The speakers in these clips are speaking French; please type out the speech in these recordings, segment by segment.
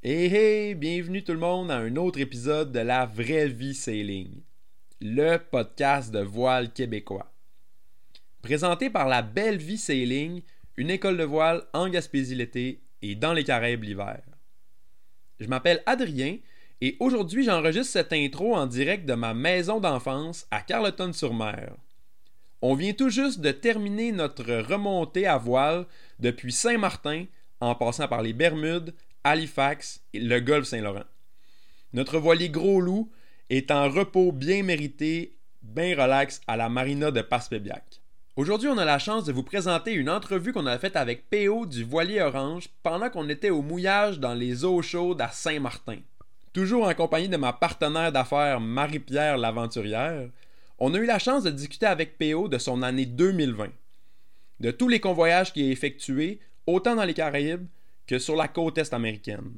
Hey hey, bienvenue tout le monde à un autre épisode de La Vraie Vie Sailing, le podcast de voile québécois. Présenté par La Belle Vie Sailing, une école de voile en Gaspésie l'été et dans les Caraïbes l'hiver. Je m'appelle Adrien et aujourd'hui j'enregistre cette intro en direct de ma maison d'enfance à Carleton-sur-Mer. On vient tout juste de terminer notre remontée à voile depuis Saint-Martin en passant par les Bermudes, Halifax et le golfe Saint-Laurent. Notre voilier Gros Loup est en repos bien mérité, bien relax à la marina de Passepébiac. Aujourd'hui, on a la chance de vous présenter une entrevue qu'on a faite avec PO du Voilier Orange pendant qu'on était au mouillage dans les eaux chaudes à Saint-Martin. Toujours en compagnie de ma partenaire d'affaires Marie-Pierre l'aventurière, on a eu la chance de discuter avec PO de son année 2020, de tous les convoyages qu'il a effectués, autant dans les Caraïbes que sur la côte est américaine.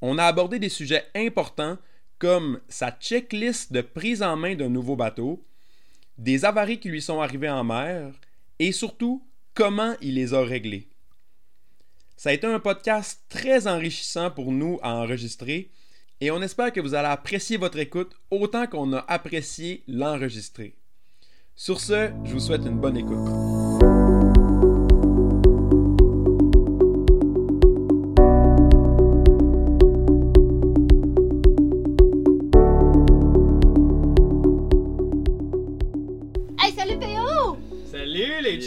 On a abordé des sujets importants comme sa checklist de prise en main d'un nouveau bateau, des avaries qui lui sont arrivées en mer et surtout comment il les a réglées. Ça a été un podcast très enrichissant pour nous à enregistrer et on espère que vous allez apprécier votre écoute autant qu'on a apprécié l'enregistrer. Sur ce, je vous souhaite une bonne écoute.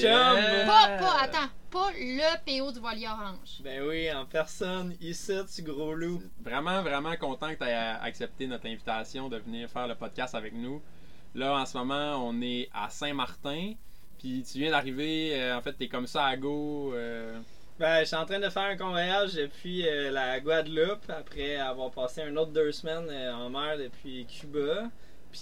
Yeah. Pas, pas, attends, pas le PO du voilier orange. Ben oui, en personne, ici, tu gros loup. Vraiment, vraiment content que tu aies accepté notre invitation de venir faire le podcast avec nous. Là, en ce moment, on est à Saint-Martin. Puis tu viens d'arriver, euh, en fait, t'es comme ça à go. euh, Ben, je suis en train de faire un convoyage depuis euh, la Guadeloupe, après avoir passé un autre deux semaines euh, en mer depuis Cuba.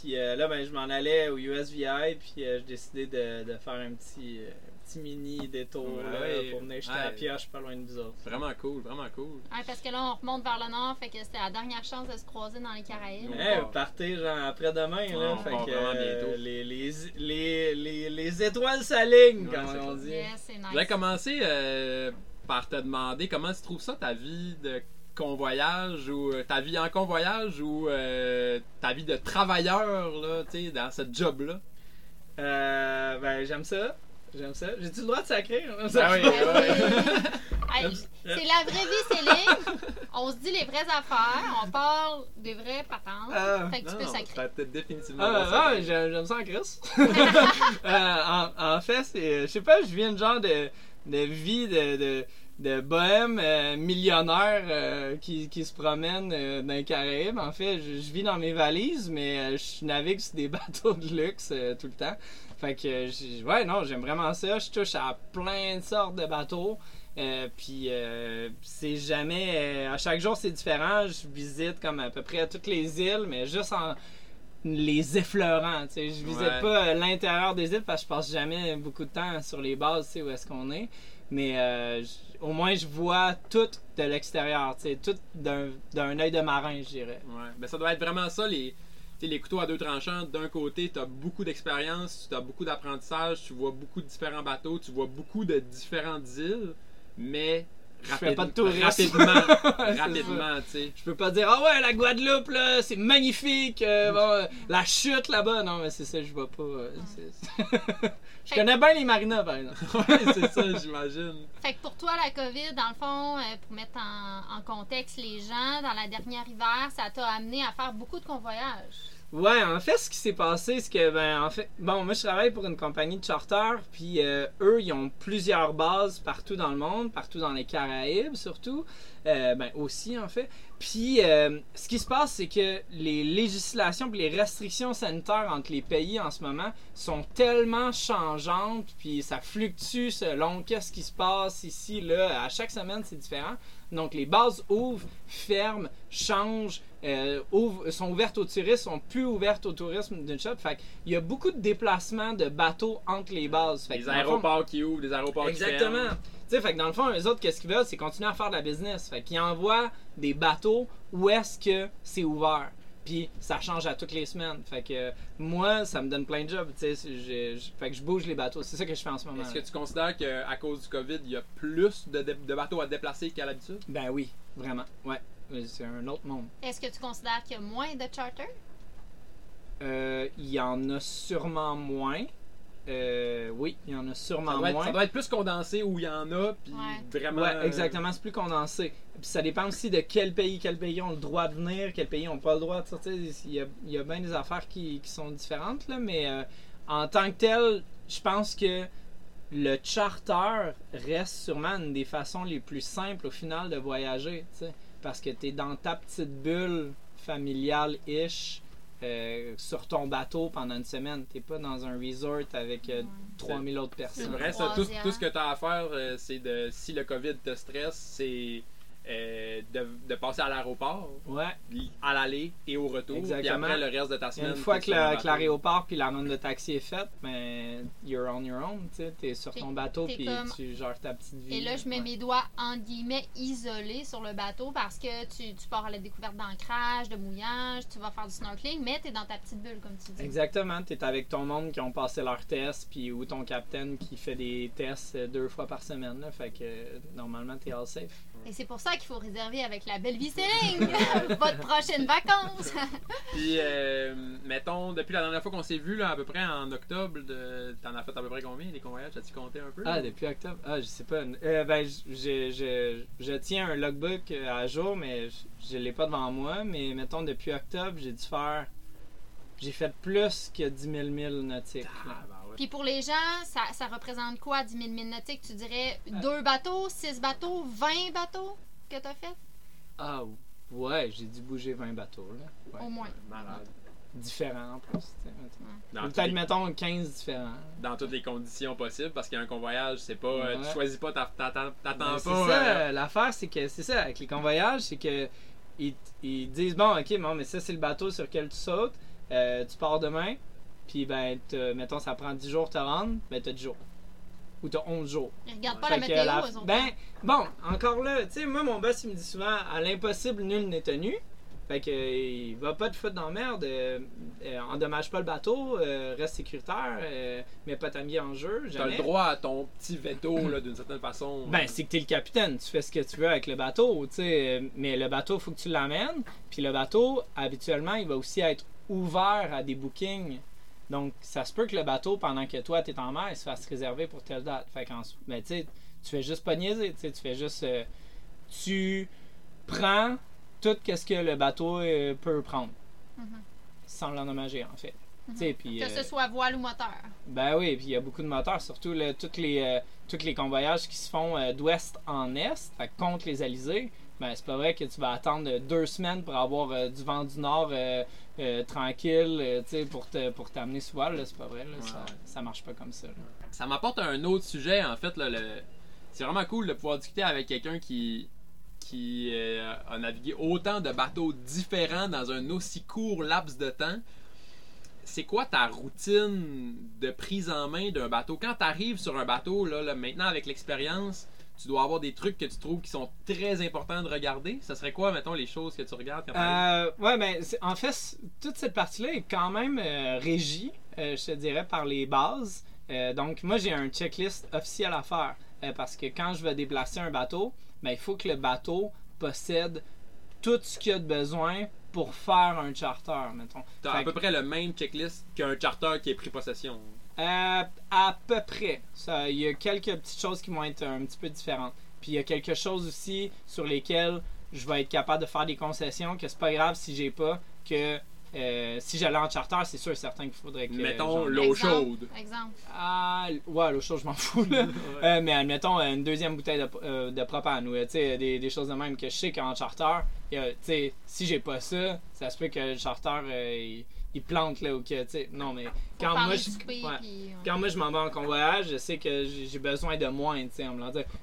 Puis euh, là, ben, je m'en allais au USVI, puis euh, j'ai décidé de, de faire un petit, euh, petit mini détour là, Ouais. pour venir jeter la Ouais. pioche pas loin de vous autres. Vraiment cool, vraiment cool. Ouais, parce que là, on remonte vers le nord, fait que c'était la dernière chance de se croiser dans les Caraïbes. Ouais. Hey, partez genre après-demain, Ouais, là. on fait part que vraiment euh, les, les, les, les, les étoiles s'alignent, Ouais, comme on dit. Nice. Je vais commencer euh, par te demander comment tu trouves ça ta vie de convoyage ou euh, ta vie en convoyage ou euh, ta vie de travailleur là, dans ce job là. Euh, ben, j'aime ça. J'aime ça. J'ai-tu le droit de sacrer? Ben oui, Ben ouais. C'est la vraie vie, c'est ligne. On se dit les vraies affaires, on parle des vraies patentes. Ah, fait que tu peux sacrer. ça peut définitivement. Ah, ah, j'aime j'aime ça en Chris. Euh, en, en fait, c'est, je sais pas, je viens de genre de, de vie de, de, de bohème euh, millionnaire euh, qui, qui se promène euh, dans les Caraïbes. En fait, je, je vis dans mes valises, mais je navigue sur des bateaux de luxe tout le temps. Fait que, ouais, non, j'aime vraiment ça. Je touche à plein de sortes de bateaux. Puis c'est jamais à chaque jour c'est différent je visite comme à peu près toutes les îles mais juste en les effleurant tu sais je visite Ouais. pas l'intérieur des îles parce que je passe jamais beaucoup de temps sur les bases tu sais où est-ce qu'on est mais au moins je vois tout de l'extérieur tout d'un œil de marin je dirais Ouais, ben ça doit être vraiment ça, les, les couteaux à deux tranchants. D'un côté, tu as beaucoup d'expérience, tu as beaucoup d'apprentissage, tu vois beaucoup de différents bateaux, tu vois beaucoup de différentes îles, mais Je fais pas de tourisme. rapidement, rapidement, tu sais. je peux pas dire ah ouais la Guadeloupe là c'est magnifique euh, bon, euh, la chute là-bas non mais c'est ça je vois pas euh, c'est- je connais bien les marinas par exemple Ouais, c'est ça, j'imagine. Fait que pour toi, la COVID, dans le fond, euh, pour mettre en, en contexte les gens, dans la dernière hiver, ça t'a amené à faire beaucoup de convoyages. Ouais, en fait, ce qui s'est passé, c'est que, ben, en fait, bon, moi, je travaille pour une compagnie de charter, puis euh, eux, ils ont plusieurs bases partout dans le monde, partout dans les Caraïbes, surtout, euh, ben, aussi, en fait. Puis, euh, ce qui se passe, c'est que les législations puis les restrictions sanitaires entre les pays en ce moment sont tellement changeantes, puis ça fluctue selon qu'est-ce qui se passe ici, là. À chaque semaine, c'est différent. Donc, les bases ouvrent, ferment, changent, euh, ouvrent- sont ouvertes aux touristes, sont plus ouvertes au tourisme d'une shot. Fait qu'il y a beaucoup de déplacements de bateaux entre les bases. Fait Des fond- aéroports qui ouvrent, des aéroports qui Exactement. ferment. Tu sais, fait que dans le fond, les autres, qu'est-ce qu'ils veulent, c'est continuer à faire de la business. Fait qu'ils envoient des bateaux où est-ce que c'est ouvert. Puis ça change à toutes les semaines. Fait que euh, moi, ça me donne plein de jobs. Tu sais, je- je- fait que je bouge les bateaux. C'est ça que je fais en ce moment. Est-ce que tu considères qu'à cause du COVID, il y a plus de, de bateaux à déplacer qu'à l'habitude? Ben oui, vraiment. Ouais. Euh, C'est un autre monde. Est-ce que tu considères qu'il y a moins de charter? Euh, Il y en a sûrement moins. Euh, oui, il y en a Ça sûrement doit, être, moins. ça doit être plus condensé où il y en a, puis Ouais. vraiment. Ouais, exactement, c'est plus condensé. Puis ça dépend aussi de quel pays, quel pays ont le droit de venir, quel pays ont pas le droit de sortir. Il y a, il y a bien des affaires qui, qui sont différentes, là, mais euh, en tant que tel, je pense que le charter reste sûrement une des façons les plus simples au final de voyager, parce que tu es dans ta petite bulle familiale-ish. euh, sur ton bateau pendant une semaine. T'es pas dans un resort avec euh, Ouais. 3000 autres C'est personnes. vrai, ça. Tout, tout ce que tu as à faire, euh, c'est de. Si le COVID te stresse, c'est euh, de, de passer à l'aéroport, Ouais. à l'aller et au retour. Exactement. Puis après, le reste de ta semaine. Une fois que l'aéroport puis la run de taxi est faite, ben, you're on your own, tu sais, t'es sur ton bateau puis comme- tu gères ta petite vie. Et là, je mets Ouais. mes doigts en guillemets isolés sur le bateau parce que tu, tu pars à la découverte d'ancrage, de mouillage, tu vas faire du snorkeling, mais tu es dans ta petite bulle, comme tu dis. Exactement, t'es avec ton monde qui ont passé leur test, puis ou ton capitaine qui fait des tests euh, deux fois par semaine, là, fait que euh, normalement t'es all safe. Et c'est pour ça qu'il faut réserver avec la belle vie Sailing votre prochaine vacances. Puis, euh, mettons, depuis la dernière fois qu'on s'est vu, là, à peu près en octobre, de... t'en as fait à peu près combien des convoyages? As-tu compté un peu? Ah, depuis octobre? Ah, je sais pas. Euh, ben, je, je, je tiens un logbook euh, à jour, mais je, je l'ai pas devant moi. Mais mettons, depuis octobre, j'ai dû faire. J'ai fait plus que 10 000 milles nautiques. Ah, ouais. Puis pour les gens, ça, ça représente quoi 10 000 milles nautiques? Tu dirais Euh. deux bateaux, six bateaux, 20 bateaux que tu as fait? Ah, ouais, j'ai dû bouger 20 bateaux, là. Ouais. Au moins. Malade. Différents, en plus. Peut-être, les- mettons, 15 différents. dans toutes les conditions possibles, parce qu'un convoyage, c'est pas. euh, tu choisis pas, t'a- t'attends Ben, pas. c'est euh, ça, l'affaire, c'est que c'est ça, avec les convoyages, c'est que ils, ils disent bon, ok, bon, mais ça, c'est le bateau sur lequel tu sautes, euh, tu pars demain, puis ben, mettons, ça prend 10 jours de te rendre, ben, t'as 10 jours. Ou t'as 11 jours. Ils regardent pas Fait la météo, la-. Ben, bon, encore là, tu sais, moi, mon boss, il me dit souvent, à l'impossible, nul n'est tenu. Fait que, il va pas te foutre dans la merde, euh, euh, endommage pas le bateau, euh, reste sécuritaire, euh, mets pas ta vie en jeu, T'as le droit à ton petit veto, là, d'une certaine façon. Ben, c'est que t'es le capitaine, tu fais ce que tu veux avec le bateau, tu sais. Mais le bateau, faut que tu l'amènes. Puis le bateau, habituellement, il va aussi être ouvert à des bookings. Donc, ça se peut que le bateau, pendant que toi, t'es en mer, il se fasse réserver pour telle date. Fait qu'en ben, tu sais, tu fais juste pas niaiser, tu. Tu fais juste. euh, tu prends tout ce que le bateau euh, peut prendre. Mhm. Sans l'endommager, en fait. Mhm. Tu puis. Que euh, ce soit voile ou moteur. ben oui, puis il y a beaucoup de moteurs, surtout là, tous les euh, tous les convoyages qui se font euh, d'ouest en est, fait contre les alizés. Ben c'est pas vrai que tu vas attendre euh, deux semaines pour avoir euh, du vent du nord euh, euh, tranquille, euh, tu sais, pour te pour t'amener sous voile, là, c'est pas vrai, là, Ouais, ça, ça marche pas comme ça. là. Ça m'apporte un autre sujet, en fait. Là, le... C'est vraiment cool de pouvoir discuter avec quelqu'un qui, qui euh, a navigué autant de bateaux différents dans un aussi court laps de temps. C'est quoi ta routine de prise en main d'un bateau? Quand tu arrives sur un bateau, là, là, maintenant avec l'expérience, tu dois avoir des trucs que tu trouves qui sont très importants de regarder. Ça serait quoi, mettons, les choses que tu regardes quand? Euh, ouais, ben, en fait, toute cette partie-là est quand même euh, régie, euh, je te dirais, par les bases. Euh, donc, moi, j'ai un checklist officiel à faire. parce que quand je vais déplacer un bateau, ben, il faut que le bateau possède tout ce qu'il a de besoin pour faire un charter, mettons. T'as à peu près le même checklist qu'un charter qui est pris possession. Euh, à peu près. Il y a quelques petites choses qui vont être un petit peu différentes. Puis il y a quelque chose aussi sur lesquelles je vais être capable de faire des concessions que c'est pas grave si j'ai pas que euh, si j'allais en charter, c'est sûr et certain qu'il faudrait que Mettons l'eau chaude. Exemple. Ah, ouais, l'eau chaude, je m'en fous là. Euh, mais admettons une deuxième bouteille de, euh, de propane ou tu sais, des, des choses de même que je sais qu'en charter, si j'ai pas ça, ça se peut que le charter euh, il, il plante là ou que tu sais, non mais quand moi je ouais. ouais. quand moi je m'en vais en convoyage, je sais que j'ai besoin de moins, tu sais.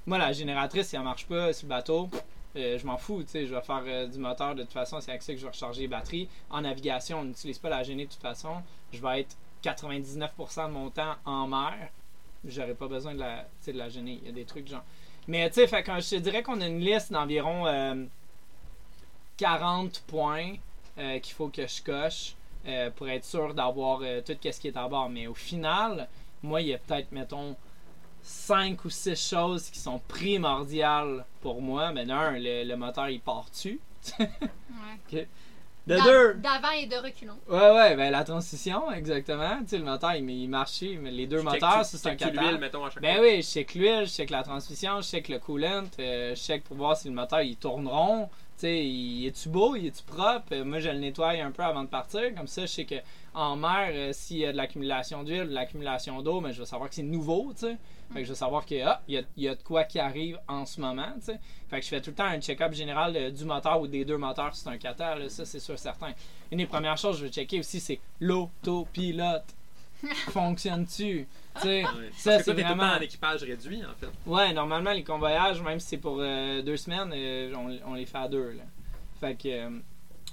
Moi, la génératrice, si elle marche pas sur le bateau, euh, je m'en fous, tu sais, je vais faire euh, du moteur de toute façon, c'est avec ça que je vais recharger les batteries. En navigation, on n'utilise pas la gênée de toute façon. Je vais être 99% de mon temps en mer. J'aurais pas besoin de la, de la gênée. Il y a des trucs genre. Mais tu sais, fait quand je te dirais qu'on a une liste d'environ euh, 40 points euh, qu'il faut que je coche euh, pour être sûr d'avoir euh, tout ce qui est à bord. Mais au final, moi, il y a peut-être, mettons, cinq ou six choses qui sont primordiales pour moi. Mais d'un, le, le moteur il part dessus. Ouais. De deux, D'avant et de reculons. ouais, ouais, ben la transmission, exactement. Tu sais, le moteur il, il marchait, mais les deux moteurs, c'est un checkes-tu 4 l'huile, mettons, à chaque Ben fois? oui, je check l'huile, je check la transmission, je check le coolant, euh, je check pour voir si le moteur il tourne rond. Tu sais, il est-tu beau, il est-tu propre? Euh, moi, je le nettoie un peu avant de partir. Comme ça, je sais que en mer, euh, s'il y a de l'accumulation d'huile, de l'accumulation d'eau, mais je vais savoir que c'est nouveau, tu. Fait que je vais savoir que ah, y, a, de quoi qui arrive en ce moment. Fait que je fais tout le temps un check-up général du moteur ou des deux moteurs si c'est un cater, là, ça c'est sûr certain. Une des premières choses que je vais checker aussi, c'est l'autopilote. Fonctionne-tu? Tu sais, Ouais. ça Parce que c'est vraiment. en équipage réduit, en fait. Ouais, normalement, les convoyages, même si c'est pour euh, deux semaines, euh, on, on les fait à deux. Là. Fait que. euh,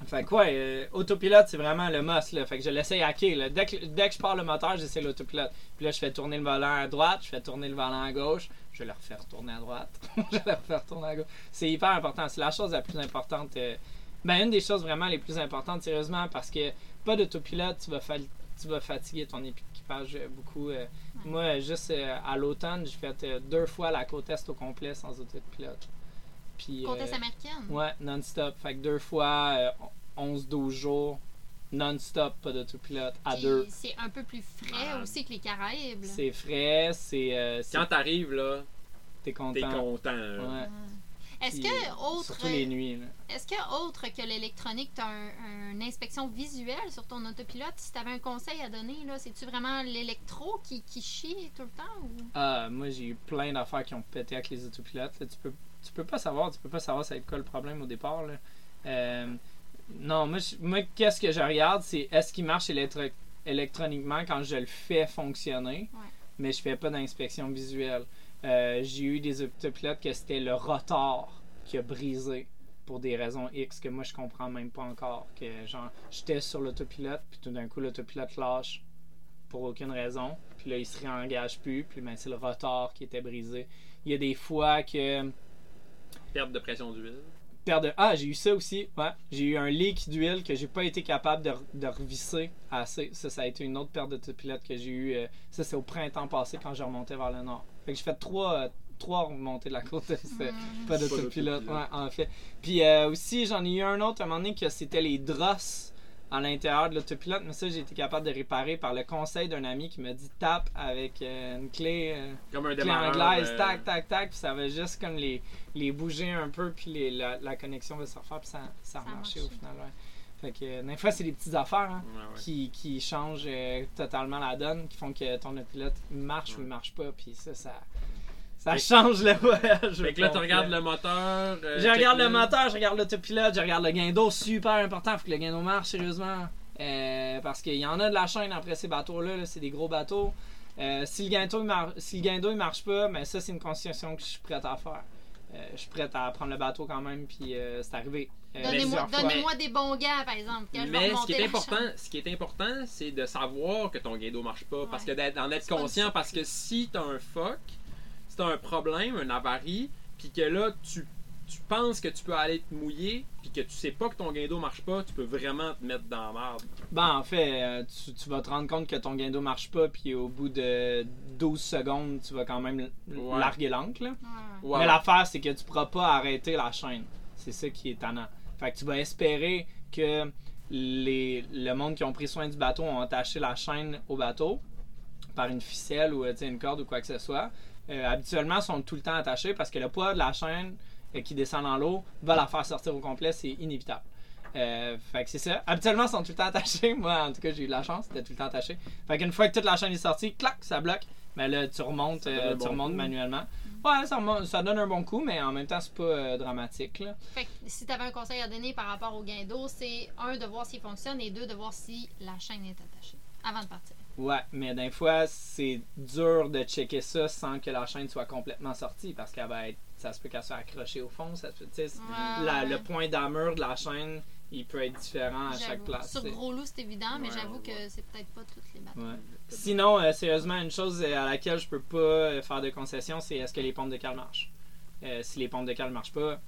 fait que, ouais, autopilote, c'est vraiment le must. Là. Fait que je l'essaye hacker. Là. Dès, que, dès que je pars le moteur, j'essaie l'autopilote. Puis là, je fais tourner le volant à droite, je fais tourner le volant à gauche, je le refais retourner à droite, je le refais retourner à gauche. C'est hyper important. C'est la chose la plus importante. ben, une des choses vraiment les plus importantes, sérieusement, parce que pas d'autopilote, tu vas, tu vas fatiguer ton équipage euh, beaucoup. euh. Moi, euh, juste euh, à l'automne, j'ai fait euh, deux fois la côte est au complet sans autopilote. Puis, Côte euh, est américaine? Ouais, non-stop. Fait que deux fois, euh, 11-12 jours, non-stop, pas d'autopilote, à Puis deux. C'est un peu plus frais aussi que les Caraïbes. C'est frais, c'est. euh, Quand t'arrives, là, t'es content. t'es content. Ouais. Est-ce que euh, autre Surtout les nuits. est-ce que autre que l'électronique, tu as une inspection visuelle sur ton autopilote? Si tu avais un conseil à donner là, c'est-tu vraiment l'électro qui, qui chie tout le temps ou? Ah, moi, j'ai eu plein d'affaires qui ont pété avec les autopilotes. là. Tu peux, tu peux pas savoir, tu peux pas savoir ça va être quoi le problème au départ. Là. Euh, non, moi, moi, qu'est-ce que je regarde, c'est est-ce qu'il marche électro- électroniquement quand je le fais fonctionner, Ouais. mais je fais pas d'inspection visuelle. Euh, j'ai eu des autopilotes que c'était le rotor qui a brisé pour des raisons X que moi je comprends même pas encore. Que genre, j'étais sur l'autopilote, puis tout d'un coup l'autopilote lâche pour aucune raison, puis là il se réengage plus, puis ben, c'est le rotor qui était brisé. Il y a des fois que Perte de pression d'huile. perte de ah j'ai eu ça aussi ouais j'ai eu un leak d'huile que j'ai pas été capable de, de revisser assez ça ça a été une autre perte d'autopilote que j'ai eu euh, ça c'est au printemps passé quand je remontais vers le nord fait que j'ai fait trois euh, trois remontées de la côte Hmm. pas d'autopilote ouais en fait puis euh, aussi j'en ai eu un autre à un moment donné que c'était les drosses à l'intérieur de l'autopilote mais ça j'ai été capable de réparer par le conseil d'un ami qui m'a dit tape avec euh, une clé euh, Comme un clé anglaise, euh, tac, tac, tac, puis ça va juste comme les, les bouger un peu, puis les- la, la connexion va se refaire, puis ça, ça a Ça a marché au final. Ouais. Fait que, euh, des fois, c'est des petites affaires hein, ouais. qui, qui changent euh, totalement la donne, qui font que ton pilote marche ou il marche pas, puis ça, ça, ça Fait- change le voyage. Fait que là, tu regardes le moteur. euh, Je regarde le moteur, je regarde l'autopilote, je regarde le gain d'eau, super important, faut que le gain d'eau marche sérieusement. Euh, parce qu'il y en a de la chaîne après ces bateaux-là, là, c'est des gros bateaux. Si le gain d'eau si le marche pas, ben ça c'est une concession que je suis prête à faire. Je suis prête à prendre le bateau quand même, puis c'est arrivé. Euh, Donnez-moi des bons gars, par exemple. quand je vais Mais ce qui est important, ce qui est important, c'est de savoir que ton guido marche pas, parce que d'en être une conscient, parce que si t'as un fuck, si t'as un problème, un avarie, puis que là tu, tu penses que tu peux aller te mouiller, puis que tu sais pas que ton guido marche pas, tu peux vraiment te mettre dans la merde. Ben, en fait, euh, tu, tu vas te rendre compte que ton gain d'eau marche pas, puis au bout de 12 secondes, tu vas quand même Ouais. larguer l'encre. là. Ouais. Ouais, Mais l'affaire, c'est que tu pourras pas arrêter la chaîne. C'est ça qui est tannant. Fait que tu vas espérer que les, le monde qui ont pris soin du bateau ont attaché la chaîne au bateau par une ficelle ou euh, une corde ou quoi que ce soit. Euh, habituellement, ils sont tout le temps attachés parce que le poids de la chaîne euh, qui descend dans l'eau va la faire sortir au complet, c'est inévitable. Euh, fait que c'est ça. Habituellement, ils sont tout le temps attachés. Moi, en tout cas, j'ai eu de la chance, c'était tout le temps attaché. Fait qu'une fois que toute la chaîne est sortie, clac, ça bloque. Mais là, tu remontes, tu bon remontes coup. manuellement. Ouais, ça, ça donne un bon coup, mais en même temps, c'est pas euh, dramatique. Là. Fait que si tu avais un conseil à donner par rapport au gain d'eau, c'est un, de voir s'il fonctionne et deux, de voir si la chaîne est attachée avant de partir. Ouais, mais des fois, c'est dur de checker ça sans que la chaîne soit complètement sortie parce qu'elle va être. Ça se peut qu'elle soit accrochée au fond. Ça se peut, Ouais, la- ouais. Le point d'armure de la chaîne, il peut être différent à chaque J'avoue. place. Sur tu gros loup, c'est évident, mais Ouais, j'avoue ouais, que c'est peut-être pas toutes les bateaux. Ouais. Sinon, euh, sérieusement, une chose à laquelle je peux pas euh, faire de concession, c'est est-ce que les pompes de cale marchent? Euh, si les pompes de cale marchent pas,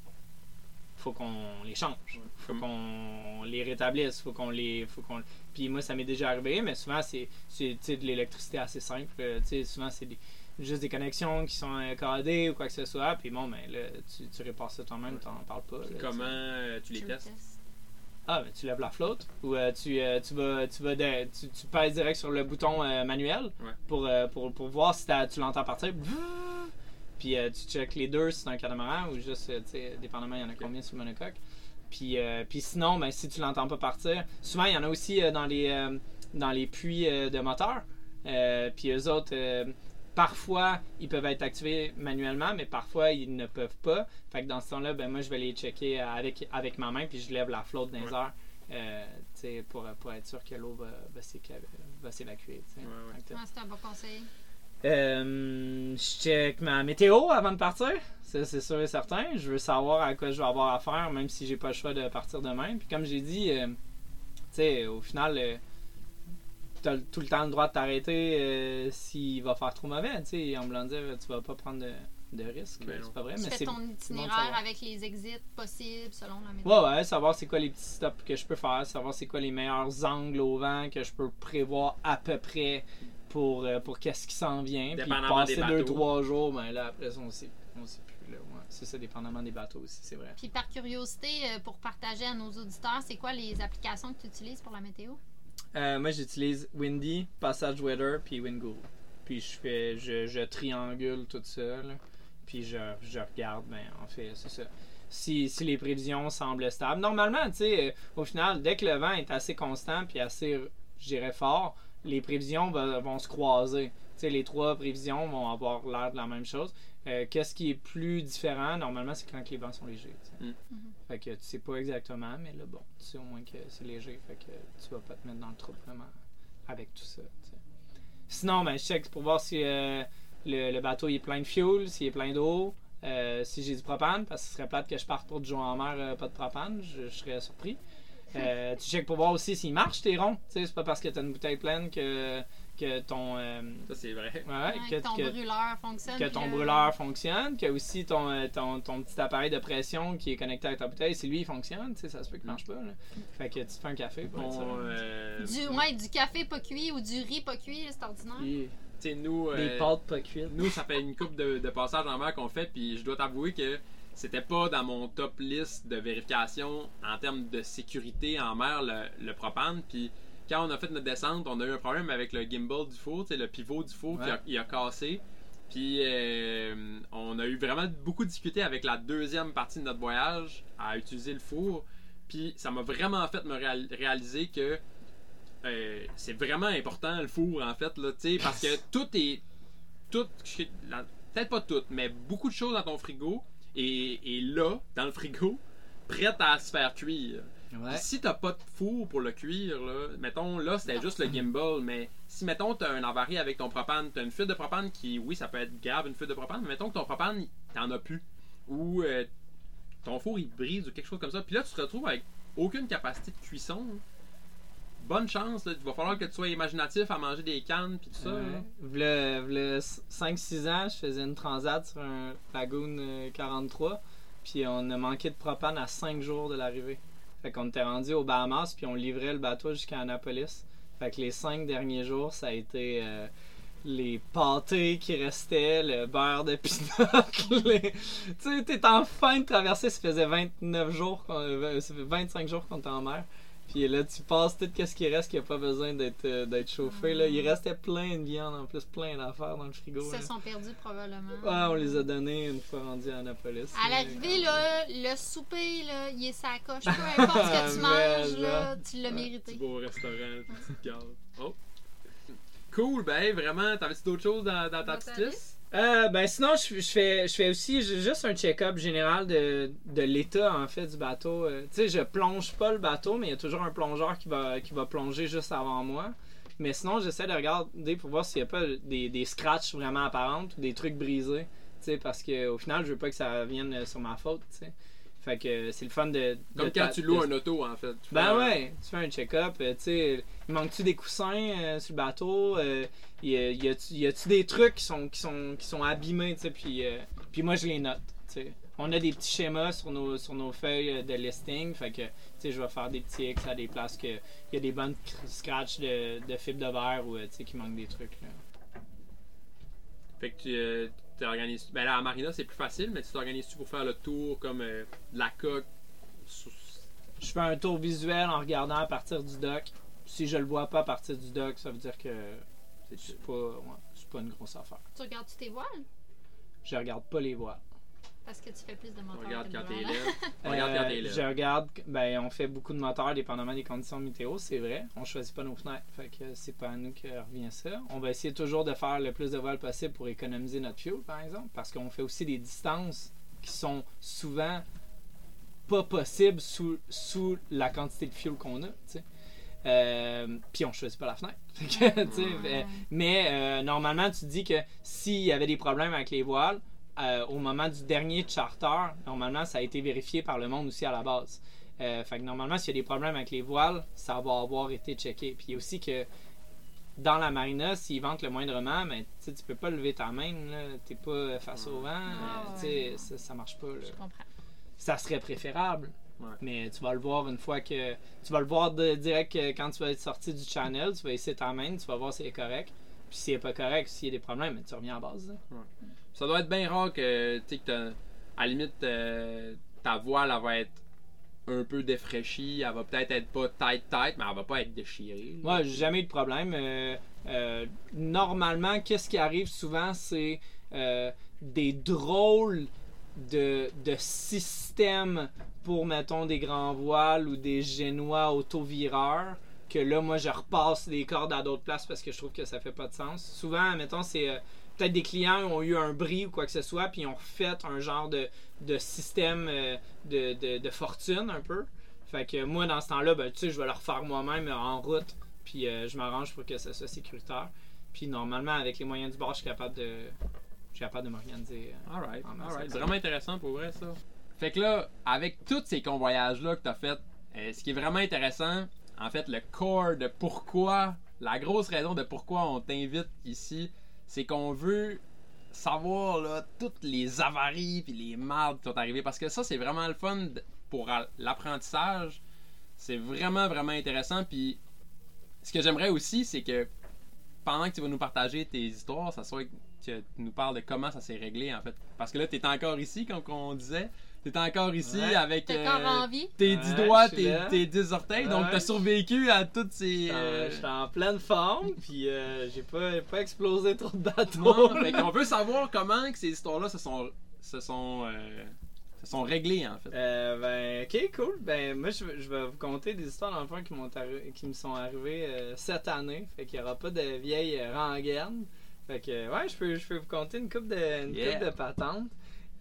faut qu'on les change. Faut Comme- qu'on les rétablisse. Faut qu'on les. Faut qu'on... Puis moi, ça m'est déjà arrivé, mais souvent, c'est, c'est tu sais, de l'électricité assez simple. Euh, tu sais, souvent, c'est des, juste des connexions qui sont euh, codées ou quoi que ce soit. Puis bon, ben là, tu, tu répares ça toi-même, Ouais. t'en parles pas. là, Comment tu- euh, tu les Tu testes? Ah, ben tu lèves la flotte ou euh, tu, euh, tu vas, tu, vas de- tu, tu pèses direct sur le bouton euh, manuel Ouais. pour, euh, pour, pour voir si tu l'entends partir. Puis tu checkes les deux si c'est un catamaran ou juste, tu sais, dépendamment, il y en a combien sur le monocoque. Puis, euh, puis sinon, ben, si tu l'entends pas partir, souvent il y en a aussi dans, les, dans les puits de moteur. Puis eux autres, parfois, ils peuvent être activés manuellement, mais parfois, ils ne peuvent pas. Fait que dans ce temps-là, ben, moi, je vais les checker avec, avec ma main, puis je lève la flotte dans les Ouais. euh, sais, pour, pour être sûr que l'eau va, va s'évacuer. Ouais, c'est un bon conseil. euh, je check ma météo avant de partir. Ça, c'est sûr et certain. Je veux savoir à quoi je vais avoir affaire, même si j'ai pas le choix de partir demain. Puis comme j'ai dit, euh, tu sais, au final, euh, t'as tout le temps le droit de t'arrêter euh, s'il va faire trop mauvais. Tu sais, en voulant dire, tu vas pas prendre de, de risques. Ben c'est pas vrai, Tu mais fais c'est ton itinéraire avec les exits possibles selon la météo. Ouais, ouais, savoir c'est quoi les petits stops que je peux faire, savoir c'est quoi les meilleurs angles au vent que je peux prévoir à peu près pour, euh, pour qu'est-ce qui s'en vient. Puis passer deux, trois jours, ben là, après ça, on sait, on sait plus. Là, ouais. C'est ça, dépendamment des bateaux aussi, c'est vrai. Puis par curiosité, euh, pour partager à nos auditeurs, c'est quoi les applications que tu utilises pour la météo? Euh, moi, j'utilise Windy, Passage Weather, puis Wingoo. Puis je fais, je, triangule tout ça, puis je, regarde, ben, en fait, c'est ça. Si, si les prévisions semblent stables. Normalement, tu sais, euh, au final, dès que le vent est assez constant puis assez, je dirais, fort, les prévisions vont se croiser. Tu sais, les trois prévisions vont avoir l'air de la même chose. Euh, Qu'est-ce qui est plus différent, normalement, c'est quand que les vents sont légers. tu sais. Mm. Mhm. Fait que tu sais pas exactement, mais là, bon, tu sais au moins que c'est léger. Fait que tu vas pas te mettre dans le trouble vraiment avec tout ça. Sinon, ben, je check pour voir si euh, le, le bateau il est plein de fuel, s'il est plein d'eau, euh, si j'ai du propane, parce que ce serait plate que je parte pour du jour en mer, euh, pas de propane, je, je serais surpris. Euh, tu checkes pour voir aussi s'il marche tes ronds. Tu sais, c'est pas parce que tu as une bouteille pleine que, que ton. euh, Ça, c'est vrai. ouais, Ouais, que, que ton que- brûleur fonctionne. que ton le- brûleur fonctionne, que aussi ton, euh, ton, ton petit appareil de pression qui est connecté à ta bouteille, si lui il fonctionne, tu sais, ça se peut qu'il marche pas. là. Fait que tu te fais un café pour être sûr. On, euh, Du, ouais, du café pas cuit ou du riz pas cuit, c'est ordinaire. Puis, tu sais, nous, Des euh, pâtes pas cuites. nous, ça fait une coupe de, de passages en mer qu'on fait, puis je dois t'avouer que c'était pas dans mon top list de vérification en termes de sécurité en mer, le, le propane. Puis quand on a fait notre descente, on a eu un problème avec le gimbal du four, le pivot du four qui a, il a cassé. Puis euh, on a eu vraiment beaucoup discuté avec la deuxième partie de notre voyage à utiliser le four. Puis ça m'a vraiment fait me réal- réaliser que euh, c'est vraiment important le four en fait là, parce que tout est tout peut-être pas tout, mais beaucoup de choses dans ton frigo est, est là dans le frigo prête à se faire cuire. Ouais. Si t'as pas de four pour le cuire, là, mettons, là, c'était juste le gimbal, mais si, mettons, t'as un avarie avec ton propane, t'as une fuite de propane qui, oui, ça peut être grave, une fuite de propane, mais mettons que ton propane, t'en as plus. Ou euh, ton four, il brise ou quelque chose comme ça. Puis là, tu te retrouves avec aucune capacité de cuisson. Bonne chance, là. il va falloir que tu sois imaginatif à manger des cannes, puis tout ça. là. Ouais. V'là, 5-6 ans, je faisais une transat sur un Lagoon euh, 43. Puis on a manqué de propane à 5 jours de l'arrivée. Fait qu'on était rendu aux Bahamas, puis on livrait le bateau jusqu'à Annapolis. Fait que les 5 derniers jours, ça a été euh, les pâtés qui restaient, le beurre de pinot. les- Tu sais, t'es en fin de traversée, ça faisait 29 jours, qu'on- euh, ça fait 25 jours qu'on était en mer. Puis là, tu passes tout ce qui reste qui a pas besoin d'être euh, d'être chauffé. Là. Il restait plein de viande, en plus, plein d'affaires dans le frigo. Ils là. se sont perdus probablement. Ah, on les a donnés une fois rendus à Annapolis. À l'arrivée, là, le souper, là, il est sa coche. Peu importe ce que tu manges, Mais, là, tu l'as Petit mérité. beau restaurant, petite carte. Oh. Cool, ben hey, vraiment, t'avais-tu d'autres choses dans, dans ta petite liste? Euh, ben sinon, je, fais, je fais aussi ju- juste un check-up général de, de l'état en fait du bateau. Euh, tu sais, je plonge pas le bateau, mais il y a toujours un plongeur qui va, qui va plonger juste avant moi. Mais sinon, j'essaie de regarder pour voir s'il n'y a pas des, des scratchs vraiment apparentes ou des trucs brisés. Tu sais, parce qu'au final, je veux pas que ça vienne sur ma faute. Fait que c'est le fun de. Comme de quand tu loues de- un auto, en fait. Tu Ben ouais, tu fais un check-up. euh, tu sais, il manque-tu des coussins euh, sur le bateau? Euh, y a- y a-tu a-tu des trucs qui sont, qui sont, qui sont abîmés? tu sais, Puis, euh, puis moi, je les note. tu sais. On a des petits schémas sur nos, sur nos feuilles de listing. Fait que tu sais, je vais faire des petits X à des places que il y a des bonnes cr- scratchs de, de fibre de verre ou euh, tu sais, qui manquent des trucs. Là. Fait que tu euh, t'organises. Ben là, à Marina, c'est plus facile, mais tu t'organises-tu pour faire le tour comme euh, de la coque sous- Je fais un tour visuel en regardant à partir du dock. Si je le vois pas à partir du dock, ça veut dire que c'est pas, ouais, c'est pas une grosse affaire. Tu regardes-tu tes voiles? Je regarde pas les voiles. Parce que tu fais plus de On moteur regarde que de quand t'es voile. là. On regarde quand t'es Euh, là. je regarde, ben on fait beaucoup de moteurs dépendamment des conditions météo, c'est vrai. On choisit pas nos fenêtres, fait que c'est pas à nous que revient ça. On va essayer toujours de faire le plus de vols possible pour économiser notre fuel, par exemple, parce qu'on fait aussi des distances qui sont souvent pas possibles sous, sous la quantité de fuel qu'on a, tu sais. Euh, Puis on choisit pas la fenêtre. Que, Ouais. euh, mais euh, normalement, tu dis que s'il y avait des problèmes avec les voiles, euh, au moment du dernier charter, normalement, ça a été vérifié par le monde aussi à la base. Euh, fait que normalement, s'il y a des problèmes avec les voiles, ça va avoir été checké. Puis aussi que dans la marina, s'ils ventent le moindrement, mais tu sais, tu peux pas lever ta main, là. t'es pas face au vent, Ah, euh, tu ouais. ça, ça marche pas. là. Je comprends. Ça serait préférable. Ouais. Mais tu vas le voir une fois que. Tu vas le voir de- direct que quand tu vas être sorti du channel, tu vas essayer ta main, tu vas voir si elle est correct. Puis s'il n'est pas correct, s'il y a des problèmes, ben, tu reviens à base. Ça doit être bien rare que, tu sais, que à la limite, euh, ta voile, elle va être un peu défraîchie. Elle va peut-être être pas tight-tight, mais elle va pas être déchirée. Moi, j'ai jamais eu de problème. Euh, euh, normalement, qu'est-ce qui arrive souvent, c'est des drôles de, de systèmes pour, mettons, des grands voiles ou des génois autovireurs. Que là, moi, je repasse les cordes à d'autres places parce que je trouve que ça fait pas de sens. Souvent, mettons, c'est peut-être des clients ont eu un bris ou quoi que ce soit, puis ils ont refait un genre de, de système euh, de, de, de fortune un peu. Fait que moi, dans ce temps-là, ben, tu sais, je vais le refaire moi-même euh, en route. Puis euh, je m'arrange pour que ça soit sécuritaire. Puis normalement, avec les moyens du bord, je suis capable de, je suis capable de m'organiser. euh. Alright, alright. Vraiment intéressant pour vrai, ça. Fait que là, avec tous ces convoyages-là que t'as fait, euh, ce qui est vraiment intéressant, en fait, le core de pourquoi, la grosse raison de pourquoi on t'invite ici, c'est qu'on veut savoir toutes les avaries puis les mardes qui sont arrivées. Parce que ça, c'est vraiment le fun pour l'apprentissage. C'est vraiment, vraiment intéressant. Puis ce que j'aimerais aussi, c'est que pendant que tu vas nous partager tes histoires, ça soit que tu nous parles de comment ça s'est réglé en fait. Parce que là, tu es encore ici, comme on disait. Tu es encore ici Ouais. avec T'es euh, encore en vie? tes Ouais, 10 doigts, tes, tes 10 orteils. Donc, Ouais. tu as survécu à toutes ces. J'étais en- euh, J'étais en pleine forme, puis euh, j'ai pas, pas explosé trop de bateaux. Qu'on veut savoir comment que ces histoires-là se sont, se sont, euh, se sont réglées en fait. Euh, ben, ok, cool. Ben, moi, je, vais- je vais vous conter des histoires dans le fond qui, qui me sont arrivées euh, cette année. Fait qu'il y aura pas de vieilles euh, rengaines. Fait que, ouais, je peux, je peux vous conter une coupe de, une Yeah. de patentes.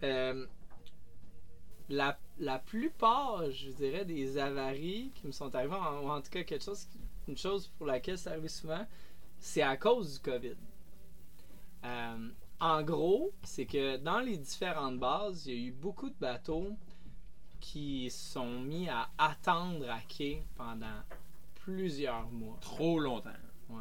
Euh, la, la plupart, je dirais, des avaries qui me sont arrivées, en- ou en tout cas quelque chose, une chose pour laquelle c'est arrivé souvent, c'est à cause du COVID. Euh, en gros, c'est que dans les différentes bases, il y a eu beaucoup de bateaux qui sont mis à attendre à quai pendant plusieurs mois. Trop longtemps. Ouais.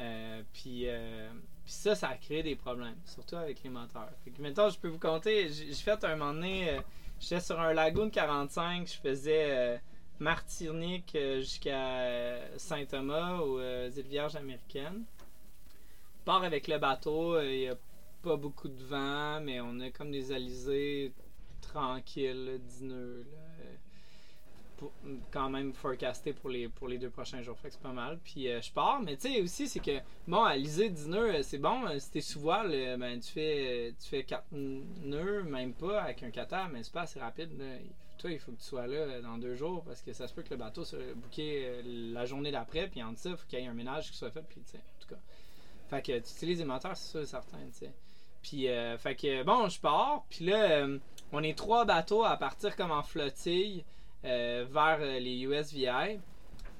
Euh, puis, euh, puis ça, ça a créé des problèmes, surtout avec les moteurs. Fait que je peux vous compter, j'ai j'ai fait un moment donné, euh, j'étais sur un Lagoon 45, je faisais euh, Martinique euh, jusqu'à euh, Saint-Thomas aux euh, îles Vierges américaines. Je pars avec le bateau, il n'y a pas beaucoup de vent, mais on a comme des alizés tranquilles, là, 10 nœuds. là, euh, quand même forecasté pour les, pour les deux prochains jours. Fait que c'est pas mal. Puis euh, je pars, mais tu sais aussi, c'est que, bon, à Alizé, 10 nœuds, c'est bon. euh, Si t'es sous voile, euh, ben, tu fais, tu fais 4 nœuds, même pas avec un kata, mais c'est pas assez rapide. Toi, il faut que tu sois là dans deux jours parce que ça se peut que le bateau soit euh, la journée d'après, puis en ça, il faut qu'il y ait un ménage qui soit fait, puis tu en tout cas. Fait que tu utilises les moteurs, c'est sûr et certain. Puis, euh, fait que, bon, je pars, puis là, on est trois bateaux à partir comme en flottille vers euh, les USVI.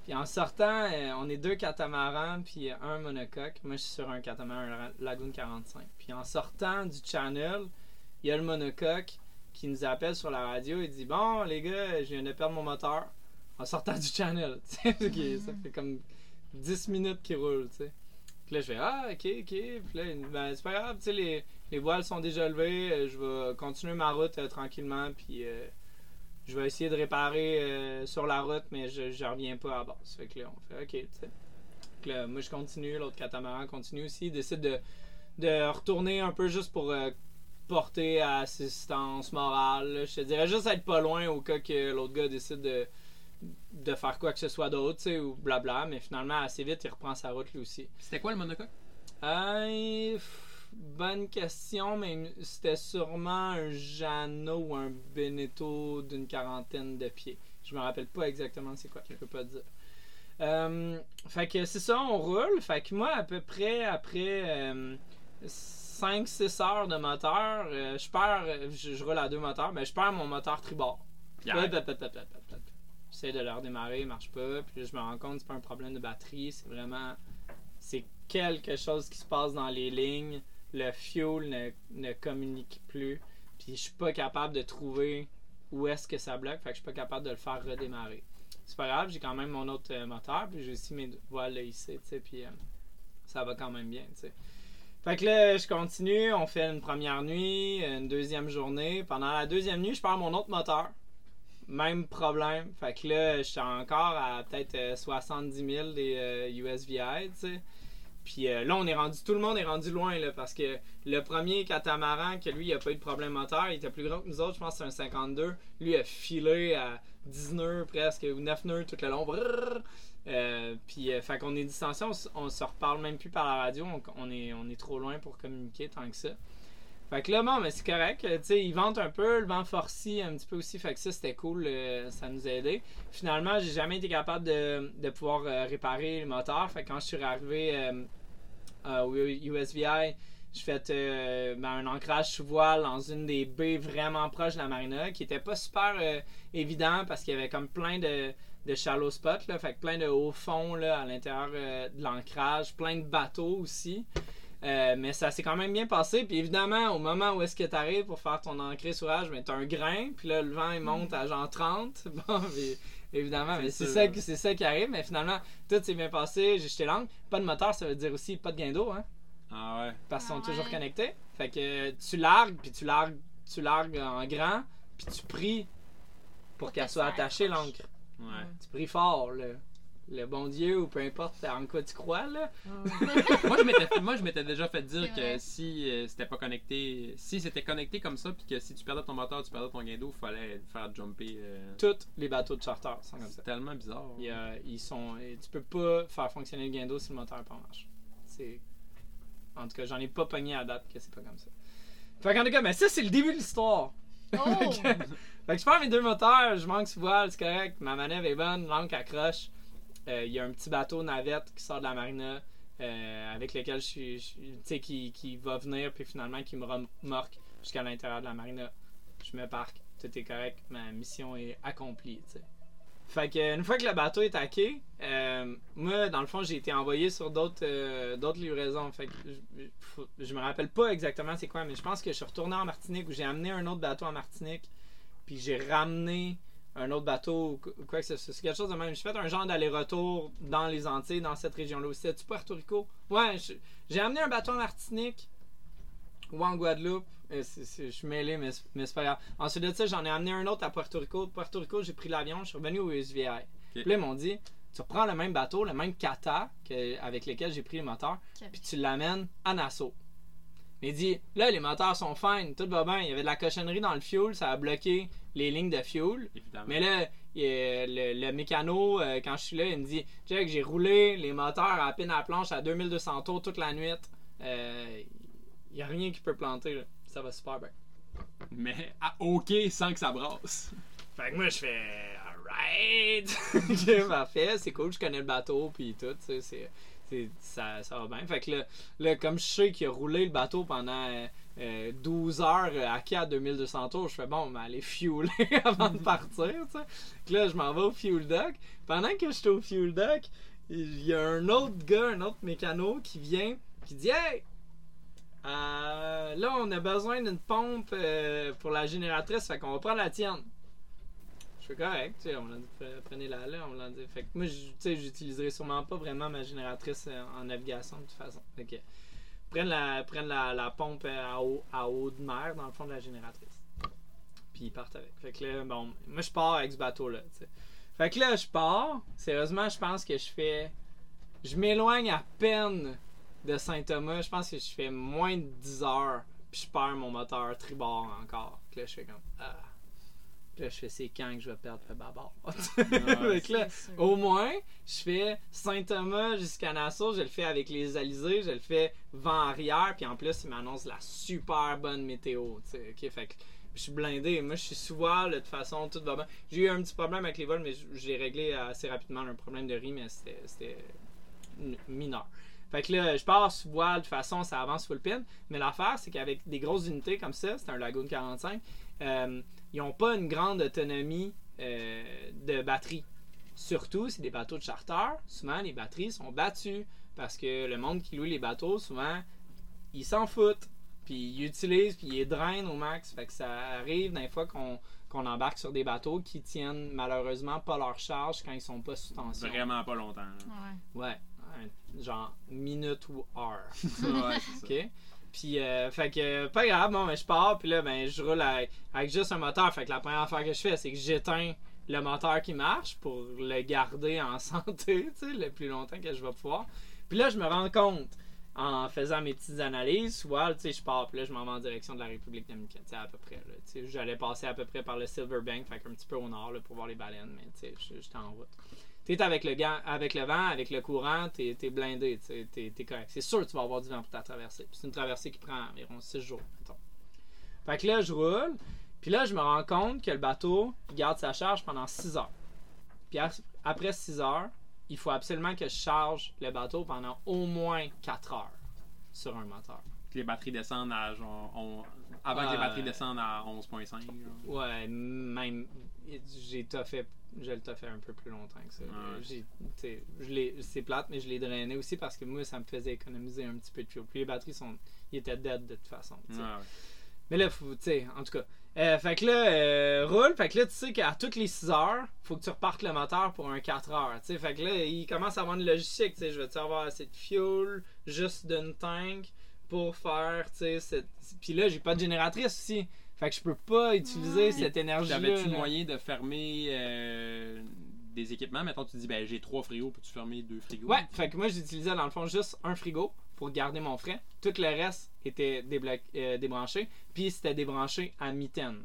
Puis en sortant, euh, on est deux catamarans puis un monocoque. Moi, je suis sur un catamaran Lagoon 45. Puis en sortant du channel, il y a le monocoque qui nous appelle sur la radio et dit Bon, les gars, je viens de perdre mon moteur. En sortant du channel. Ça fait comme 10 minutes qu'il roule. Puis là, je fais Ah, ok, ok. Puis là, ben, c'est pas grave, les, les voiles sont déjà levées. euh, Je vais continuer ma route euh, tranquillement. Puis. euh, je vais essayer de réparer euh, sur la route, mais je, je reviens pas à base. Fait que là, on fait OK, tu sais. Là, moi, je continue, l'autre catamaran continue aussi. Il décide de, de retourner un peu juste pour euh, porter assistance morale. là. Je te dirais juste être pas loin au cas que l'autre gars décide de, de faire quoi que ce soit d'autre, tu sais, ou blabla. Mais finalement, assez vite, il reprend sa route lui aussi. C'était quoi le monocoque? Euh, pff, bonne question, mais c'était sûrement un Jano ou un Beneteau d'une quarantaine de pieds. Je me rappelle pas exactement c'est quoi, je peux pas dire. Euh, fait que c'est ça, on roule. Fait que moi, à peu près après 5-6 heures de moteur, euh, je perds, je, je roule à deux moteurs, mais je perds mon moteur tribord. Yeah. J'essaie de le redémarrer, il marche pas. Puis là, je me rends compte que c'est pas un problème de batterie, c'est vraiment. C'est quelque chose qui se passe dans les lignes. Le fuel ne, ne communique plus. Puis je suis pas capable de trouver où est-ce que ça bloque. Fait que je suis pas capable de le faire redémarrer. C'est pas grave, j'ai quand même mon autre euh, moteur. Puis j'ai aussi mes voiles ici, tu sais. Puis euh, ça va quand même bien, tu sais. Fait que là, je continue. On fait une première nuit, une deuxième journée. Pendant la deuxième nuit, je perds mon autre moteur. Même problème. Fait que là, je suis encore à peut-être euh, 70 000 des euh. Puis euh, là, on est rendu, tout le monde est rendu loin, là, parce que le premier catamaran, que lui, il a pas eu de problème moteur, il était plus grand que nous autres, je pense c'est un 52. Lui, a filé à 10 nœuds presque, ou 9 nœuds tout le long. Euh, puis, euh, fait qu'on est distancié, on, on se reparle même plus par la radio, on, on est, on est trop loin pour communiquer tant que ça. Fait que là, bon, mais c'est correct. euh, Tu sais, ils un peu, le vent forci un petit peu aussi. Fait que ça, c'était cool. euh, ça nous a aidé. Finalement, j'ai jamais été capable de, de pouvoir euh, réparer le moteur. Fait que quand je suis arrivé au USVI, j'ai fait ben, un ancrage sous voile dans une des baies vraiment proches de la marina, qui était pas super évident parce qu'il y avait comme plein de, de shallow spots, fait que plein de hauts fonds à l'intérieur de l'ancrage, plein de bateaux aussi. Euh, mais ça s'est quand même bien passé. Puis évidemment, au moment où est-ce que tu arrives pour faire ton ancré sourage, ben, tu as un grain. Puis là, le vent, il monte à genre 30. Bon, puis, évidemment, C'est mais c'est ça, c'est ça qui arrive. Mais finalement, tout s'est bien passé. J'ai jeté l'angle. Pas de moteur, ça veut dire aussi pas de gain d'eau. Hein, Ah ouais. parce qu'ils sont Ah toujours connectés. Fait que tu largues, puis tu largues, tu largues en grand. Puis tu pries pour Pour qu'elle que soit attachée, l'encre. Ouais. Tu pries fort, là. Le bon Dieu, ou peu importe en quoi tu crois, là. moi, je m'étais, moi, je m'étais déjà fait dire que si euh, c'était pas connecté, si c'était connecté comme ça, puis que si tu perdais ton moteur, tu perdais ton gain d'eau, fallait faire jumper. euh, Tous les bateaux de charter sont comme ça. C'est tellement bizarre. Il a- ils sont, et tu peux pas faire fonctionner le guindo si le moteur est pas en marche. C'est, en tout cas, j'en ai pas pogné à date que c'est pas comme ça. Fait qu'en tout cas, mais ça c'est le début de l'histoire. Oh! fait que je perds mes deux moteurs, je manque sous voile, c'est correct. Ma manœuvre est bonne, l'encre accroche. Euh, Il y a un petit bateau navette qui sort de la marina euh, avec lequel je suis, tu sais, qui, qui va venir puis finalement qui me remorque jusqu'à l'intérieur de la marina. Je me parque, tout est correct, ma mission est accomplie, tu sais. Fait que une fois que le bateau est hacké, euh, moi dans le fond j'ai été envoyé sur d'autres d'autres livraisons. Fait que je, je me rappelle pas exactement c'est quoi, mais je pense que je suis retourné en Martinique où j'ai amené un autre bateau en Martinique, puis j'ai ramené un autre bateau ou qu- ou quoi que ce soit. C'est quelque chose de même. J'ai fait un genre d'aller-retour dans les Antilles, dans cette région-là aussi. C'était-tu Puerto Rico? Ouais, j'ai amené un bateau en Martinique ou en Guadeloupe. Euh, je suis mêlé, mais, c'est- mais c'est pas grave. Ensuite de ça, j'en ai amené un autre à Puerto Rico. De Puerto Rico, j'ai pris l'avion, je suis revenu au USVI. Puis là, ils m'ont dit tu reprends le même bateau, le même kata que- avec lequel j'ai pris les moteurs, puis tu l'amènes à Nassau. Mais il dit là, les moteurs sont fines, tout va bien. Il y avait de la cochonnerie dans le fuel, ça a bloqué les lignes de fuel. Évidemment. Mais là, il a le, le mécano, euh, quand je suis là, il me dit Jack, j'ai roulé les moteurs à peine à la planche à 2200 tours toute la nuit. Euh, Il n'y a rien qui peut planter, là. ça va super bien. Mais ah, ok sans que ça brasse. Fait que moi, je fais Alright! Parfait, c'est cool, je connais le bateau, puis tout, c'est. c'est- Ça, ça va bien. Fait que là, là, comme je sais qu'il a roulé le bateau pendant euh, euh, 12 heures euh, à 4 2200 tours, je fais bon, ben, aller fueler avant de partir, là, je m'en vais au fuel dock. Pendant que je suis au fuel dock, il y a un autre gars, un autre mécano qui vient, qui dit Hey! euh, là, on a besoin d'une pompe euh, pour la génératrice, fait qu'on va prendre la tienne. Je fais correct, tu sais, on l'a dit, pre- prenez-la là, on l'a dit. Que moi, tu sais, j'utiliserai sûrement pas vraiment ma génératrice euh, en navigation de toute façon. Que, prenne la, prenne la, pompe euh, à eau, à eau de mer dans le fond de la génératrice. Puis ils partent avec. Fait que là, bon, moi je pars avec ce bateau-là. Fait que là, je pars. Sérieusement, je pense que je fais. Je m'éloigne à peine de Saint-Thomas, je pense que je fais moins de 10 heures, puis je perds mon moteur tribord encore. Puis là, je fais comme. Ah. Puis là, je fais c'est quand que je vais perdre le. Fait que là, au moins, je fais Saint-Thomas jusqu'à Nassau, je le fais avec les alizés, je le fais vent arrière, puis en plus, il m'annonce la super bonne météo. tu sais, ok? Fait que je suis blindé. Moi, je suis sous voile, de toute façon, tout va bien. J'ai eu un petit problème avec les vols, mais j'ai réglé assez rapidement un problème de riz, mais c'était mineur. Fait que là, je pars sous voile, de toute façon, ça avance full pin. Mais l'affaire, c'est qu'avec des grosses unités comme ça, c'est un Lagoon 45, euh, ils n'ont pas une grande autonomie euh, de batterie. Surtout, c'est des bateaux de charter. Souvent, les batteries sont battues parce que le monde qui loue les bateaux, souvent, ils s'en foutent. Puis ils utilisent, puis ils les drainent au max. Fait que ça arrive des fois qu'on qu'on embarque sur des bateaux qui tiennent malheureusement pas leur charge quand ils sont pas sous tension. Vraiment pas longtemps. Ouais. Genre minute ou heure. ouais, c'est ça. OK? Puis, euh, fait que, pas grave, bon, mais je pars, puis là, ben, je roule avec, juste un moteur. Fait que la première affaire que je fais, c'est que j'éteins le moteur qui marche pour le garder en santé, le plus longtemps que je vais pouvoir. Puis là, je me rends compte, en faisant mes petites analyses, soit, tu sais, je pars, puis là, je m'en vais en direction de la République dominicaine, tu sais, à peu près. Tu sais, j'allais passer à peu près par le Silverbank, fait qu'un petit peu au nord, pour voir les baleines, mais, tu sais, j'étais en route. T'es avec le, gant, avec le vent, avec le courant, t'es es blindé, t'es correct. C'est sûr que tu vas avoir du vent pour ta traversée. C'est une traversée qui prend environ 6 jours. mettons. Fait que là, je roule. Puis là, je me rends compte que le bateau, il garde sa charge pendant 6 heures. Puis après 6 heures, il faut absolument que je charge le bateau pendant au moins 4 heures sur un moteur. Que les batteries descendent à genre. on- avant que les batteries descendent à 11.5. genre. Ouais, même. J'ai fait. Je le fait un peu plus longtemps que ça. Ouais. Je l'ai- C'est plate, mais je l'ai drainé aussi parce que moi, ça me faisait économiser un petit peu de fuel. Puis les batteries sont. Ils étaient dead de toute façon. Ouais, ouais. Mais là, faut, tu sais, en tout cas. Euh, fait que là, euh, roule. Fait que là, tu sais qu'à toutes les 6 heures, faut que tu repartes le moteur pour un 4 heures. Fait que là, il commence à avoir une logistique. Tu sais, je vais-tu avoir assez de fuel, juste d'une tank pour faire, tu sais, cette... Puis là, j'ai pas de génératrice aussi. Fait que je peux pas utiliser Ouais. cette énergie-là. T'avais-tu moyen de fermer euh, des équipements? Mettons, tu dis, ben j'ai trois frigos, peux-tu fermer deux frigos? Ouais, fait que moi, j'utilisais dans le fond juste un frigo pour garder mon frais. Tout le reste était euh, débranché. Puis c'était débranché à mitaine.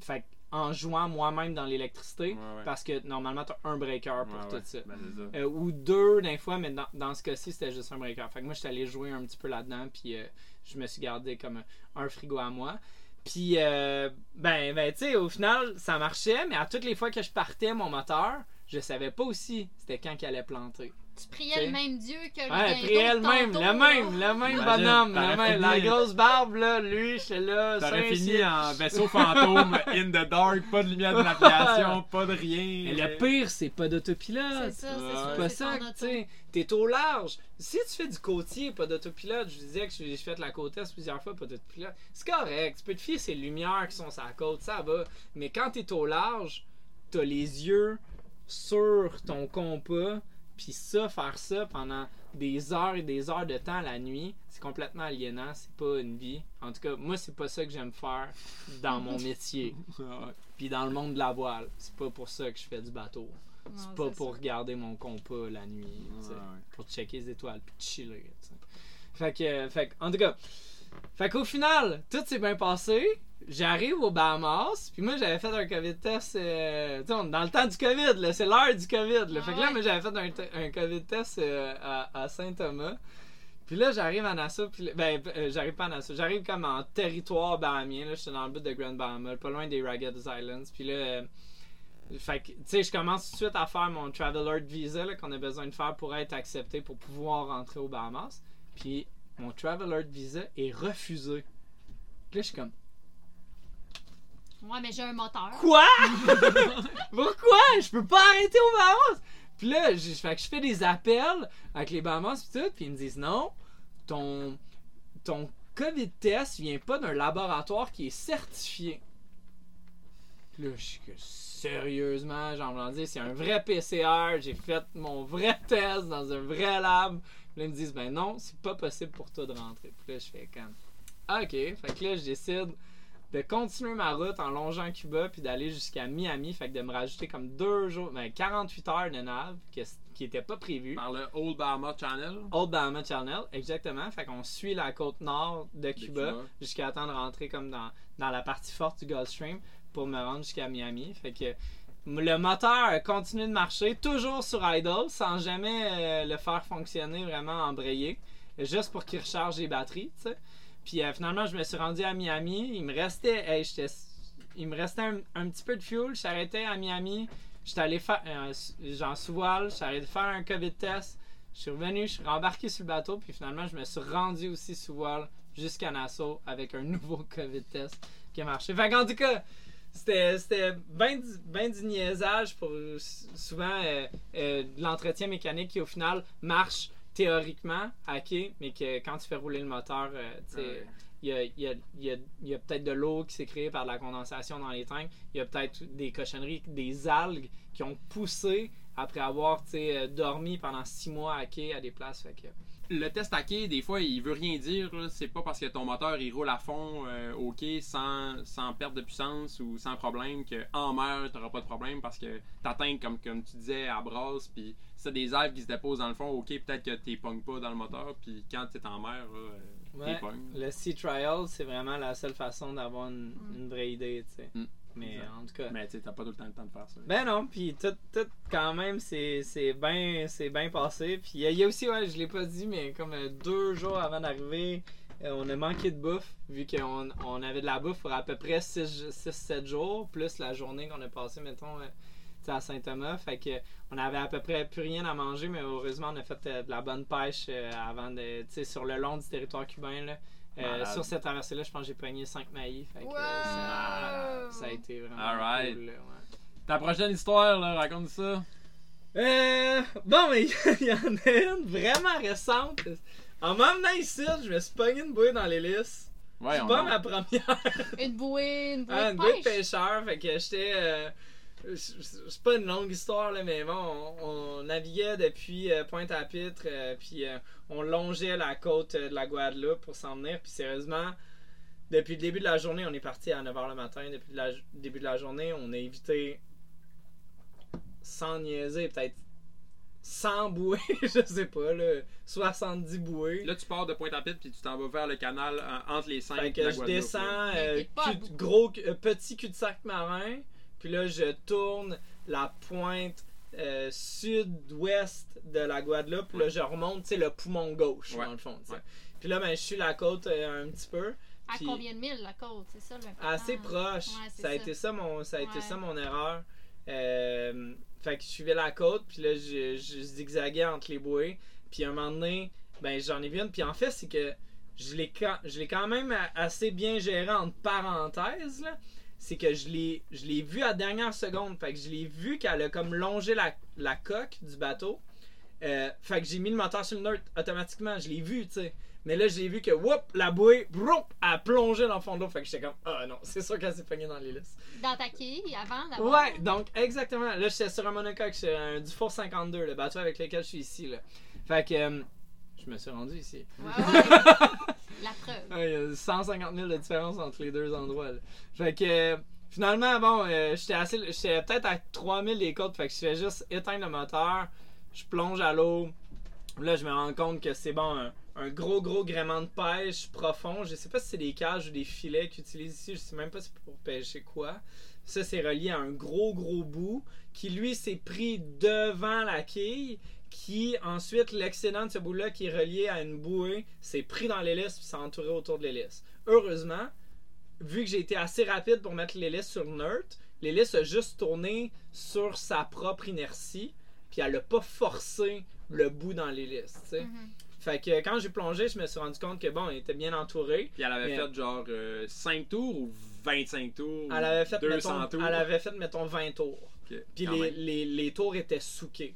Fait que en jouant moi-même dans l'électricité, Ouais, ouais. parce que normalement, tu as un breaker pour Ouais, tout ouais. ça. Ben, ça. Euh, ou deux d'un fois, mais dans, dans ce cas-ci, c'était juste un breaker. Fait que moi, j'étais allé jouer un petit peu là-dedans, puis euh, je me suis gardé comme un frigo à moi. Puis, euh, ben, ben tu sais, au final, ça marchait, mais à toutes les fois que je partais mon moteur, je savais pas aussi c'était quand qu'il allait planter. Tu priais le même Dieu que le Ouais, de le même, le même, le même Imagine, bonhomme, t'aurais le même, la fini- grosse barbe, là, lui, j'étais là, T'aurais fini en vaisseau fantôme, in the dark, pas de lumière de navigation, pas de rien. Mais le pire, c'est pas d'autopilote. C'est ça, c'est Ouais. ça. C'est pas c'est ça, ton tu sais. T'es au large. Si tu fais du côtier, pas d'autopilote, je disais que j'ai fait la côte est plusieurs fois, pas d'autopilote. C'est correct. Tu peux te fier ces lumières qui sont sur la côte, ça va. Mais quand t'es au large, t'as les yeux sur ton compas. Puis ça, faire ça pendant des heures et des heures de temps la nuit, c'est complètement aliénant. C'est pas une vie. En tout cas, moi, c'est pas ça que j'aime faire dans mon métier. Puis dans le monde de la voile, c'est pas pour ça que je fais du bateau. C'est pas pour ça. regarder mon compas la nuit, Ouais, ouais. pour checker les étoiles puis chiller. Fait que, fait en tout cas, fait qu'au final, tout s'est bien passé. J'arrive aux Bahamas, puis moi j'avais fait un COVID test, euh, tu sais, on dans le temps du COVID, là, c'est l'heure du COVID. Là. Ah fait que là, ouais. moi j'avais fait un, un COVID test euh, à, à Saint-Thomas. Puis là, j'arrive à Nassau, puis là- ben, euh, j'arrive pas à Nassau, j'arrive comme en territoire bahamien, là, j'étais dans le bout de Grand Bahama, pas loin des Ragged Islands. Puis là, euh, fait que, tu sais, je commence tout de suite à faire mon Traveler Visa là, qu'on a besoin de faire pour être accepté pour pouvoir rentrer aux Bahamas. Puis mon Traveler Visa est refusé. Puis là, je suis comme, Ouais, mais j'ai un moteur. Quoi? Pourquoi? Je peux pas arrêter aux Bahamas! Puis là, je, fait que je fais des appels avec les Bahamas pis tout, puis ils me disent non, ton, ton COVID test vient pas d'un laboratoire qui est certifié. Puis là, je suis que sérieusement, j'en dire, c'est un vrai PCR, j'ai fait mon vrai test dans un vrai lab. Puis là, ils me disent, ben non, c'est pas possible pour toi de rentrer. Puis là, je fais comme, ok. Fait que là, je décide de continuer ma route en longeant Cuba puis d'aller jusqu'à Miami. Fait que de me rajouter comme deux jours, ben 48 heures de nav qui n'était pas prévu. Par le Old Bahama Channel. Old Bahama Channel, exactement. Fait qu'on suit la côte nord de Cuba, Cuba. jusqu'à temps de rentrer comme dans, dans la partie forte du Gulf Stream pour me rendre jusqu'à Miami. Fait que le moteur a continué de marcher, toujours sur idle, sans jamais euh, le faire fonctionner vraiment embrayé, juste pour qu'il recharge les batteries, tu sais. Puis euh, finalement, je me suis rendu à Miami. Il me restait, il me restait un, petit peu de fuel. Je s'arrêtais à Miami. J'étais allé faire, euh, sous voile, j'étais allé faire un COVID test. Je suis revenu, je suis rembarqué sur le bateau, puis finalement, je me suis rendu aussi sous voile jusqu'à Nassau avec un nouveau COVID test qui a marché. Fait qu'en tout cas, c'était ben, du- niaisage pour souvent euh, euh, l'entretien mécanique qui au final marche théoriquement à quai, mais que quand tu fais rouler le moteur, euh, Ouais. il y a, il y a- il y a- il y a peut-être de l'eau qui s'est créée par de la condensation dans les tanks. Il y a peut-être des cochonneries, des algues qui ont poussé après avoir euh, dormi pendant six mois à quai à des places. Fait que, Le test à quai, des fois, il veut rien dire. C'est pas parce que ton moteur il roule à fond euh, au quai sans, sans perte de puissance ou sans problème qu'en mer, t'auras pas de problème parce que ta tank, comme, comme tu disais, à brasse. Puis si t'as des algues qui se déposent dans le fond, ok, peut-être que t'es pognes pas dans le moteur. Puis quand t'es en mer, là, euh, Ouais. le Sea Trial, c'est vraiment la seule façon d'avoir une, Mm. une vraie idée. tu sais. Mm. Mais Exact. en tout cas. Mais tu t'as pas tout le temps le temps de faire ça. Ben non, puis tout, tout quand même, c'est c'est bien c'est bien passé. Puis il y a- il y, a aussi, ouais, je l'ai pas dit, mais comme euh, deux jours avant d'arriver, euh, on a manqué de bouffe, vu qu'on on avait de la bouffe pour à peu près 6-7 jours, plus la journée qu'on a passée, mettons, euh, tu à Saint-Thomas. Fait que on avait à peu près plus rien à manger, mais heureusement, on a fait euh, de la bonne pêche euh, avant de, tu sais, sur le long du territoire cubain, là. Euh, sur cette traversée-là, je pense que j'ai pogné 5 maillis. Fait que, Wow! ça, ça a été vraiment cool. là, ouais. Ta prochaine histoire, là, raconte ça. Euh, bon, mais il y en a une vraiment récente. En m'emmenant ici, je me suis pogné une bouée dans l'hélice. Ouais, C'est pas ma première. Une bouée, une bouée Ah, de une bouée de pêche. pêcheur. Fait que j'étais. euh, c'est pas une longue histoire, là, mais bon, on, on naviguait depuis euh, Pointe-à-Pitre, euh, puis euh, on longeait la côte de la Guadeloupe pour s'en venir. Puis sérieusement, depuis le début de la journée, on est parti à 9h le matin. Depuis le début de la journée, on a évité, sans niaiser, peut-être 100 bouées, je sais pas, là, 70 bouées. Là, tu pars de Pointe-à-Pitre puis tu t'en vas vers le canal euh, entre les cinq Fait de que la je Guadeloupe, descends, euh, cul- gros, euh, petit cul-de-sac marin, puis là je tourne la pointe euh, sud-ouest de la Guadeloupe, puis là je remonte, tu sais, le poumon gauche, Ouais. dans le fond. Ouais. Puis là, ben, je suis la côte euh, un petit peu. À Puis- combien de milles la côte, c'est ça le Assez proche. Ouais, ça a ça. été ça mon, ça a été ça mon erreur. Euh, fait que je suivais la côte, puis là je, je zigzaguais entre les bouées. Puis à un moment donné, ben j'en ai vu une. Puis en fait, c'est que je l'ai quand, je l'ai quand même a- assez bien géré entre parenthèses. là. C'est que je l'ai, je l'ai vu à la dernière seconde. Fait que je l'ai vu qu'elle a comme longé la, la coque du bateau. Euh, fait que j'ai mis le moteur sur le neutre automatiquement. Je l'ai vu, tu sais. Mais là, j'ai vu que, whoop, la bouée, broup, a plongé dans le fond de l'eau. Fait que j'étais comme, ah non, c'est sûr qu'elle s'est pognée dans l'hélice. Dans ta quille, avant d'abord. Ouais, donc exactement. Là, j'étais sur un monocoque, c'est un Dufour 52, le bateau avec lequel je suis ici. Là. Fait que euh, je me suis rendu ici. La preuve. Il y a 150 000 de différence entre les deux endroits. là. Fait que euh, finalement, bon, euh, j'étais assez, j'étais peut-être à 3000 des côtes. Fait que je fais juste éteindre le moteur, je plonge à l'eau. Là, je me rends compte que c'est bon, un, un gros, gros gréement de pêche profond. Je sais pas si c'est des cages ou des filets qu'ils utilisent ici. Je sais même pas si c'est pour pêcher quoi. Ça, c'est relié à un gros, gros bout qui, lui, s'est pris devant la quille. Qui, ensuite, l'excédent de ce bout-là, qui est relié à une bouée, s'est pris dans l'hélice puis s'est entouré autour de l'hélice. Heureusement, vu que j'ai été assez rapide pour mettre l'hélice sur le neutre, l'hélice a juste tourné sur sa propre inertie, puis elle a pas forcé le bout dans l'hélice, tu sais. Mhm. Fait que quand j'ai plongé, je me suis rendu compte que bon, il était bien entouré. Puis elle avait Mais- fait genre 5 tours ou 25 tours Elle avait fait, 200 mettons, tours? elle avait fait, mettons, 20 tours. Puis les, les, les tours étaient soukés.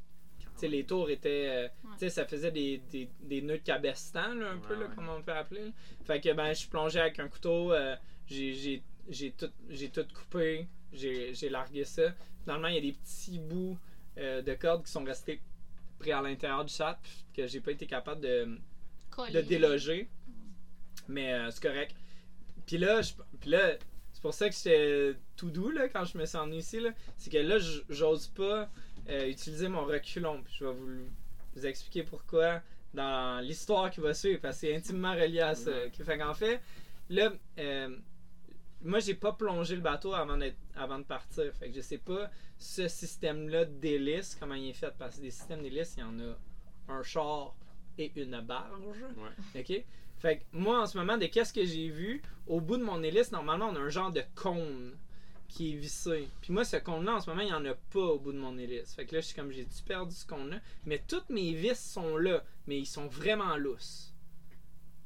Les tours étaient. euh, tu sais, ça faisait des, des, des nœuds de cabestan, là, un peu, là, ouais. comme on peut appeler. là. Fait que, ben, je suis plongé avec un couteau. euh, j'ai- j'ai j'ai tout, j'ai tout coupé. J'ai j'ai largué ça. Finalement, il y a des petits bouts euh, de cordes qui sont restés pris à l'intérieur du chat que j'ai pas été capable de, de déloger. Mais euh, c'est correct. Puis là, je, puis là, c'est pour ça que j'étais tout doux là, quand je me suis emmené ici. C'est que là, j'ose pas euh, utiliser mon reculon. Puis je vais vous, vous expliquer pourquoi dans l'histoire qui va suivre, parce que c'est intimement relié à ça. Ok, Fait qu'en fait, là, euh, moi, j'ai pas plongé le bateau avant, avant de partir. Fait que je sais pas ce système-là d'hélice, comment il est fait. Parce que des systèmes d'hélice, il y en a un char et une barge. Ouais. OK? Fait que moi, en ce moment, de qu'est-ce que j'ai vu, au bout de mon hélice, normalement, on a un genre de cône qui est vissé. Puis moi, ce cône-là, en ce moment, il n'y en a pas au bout de mon hélice. Fait que là, je suis comme, j'ai-tu perdu ce cône-là? Mais toutes mes vis sont là, mais ils sont vraiment lousses.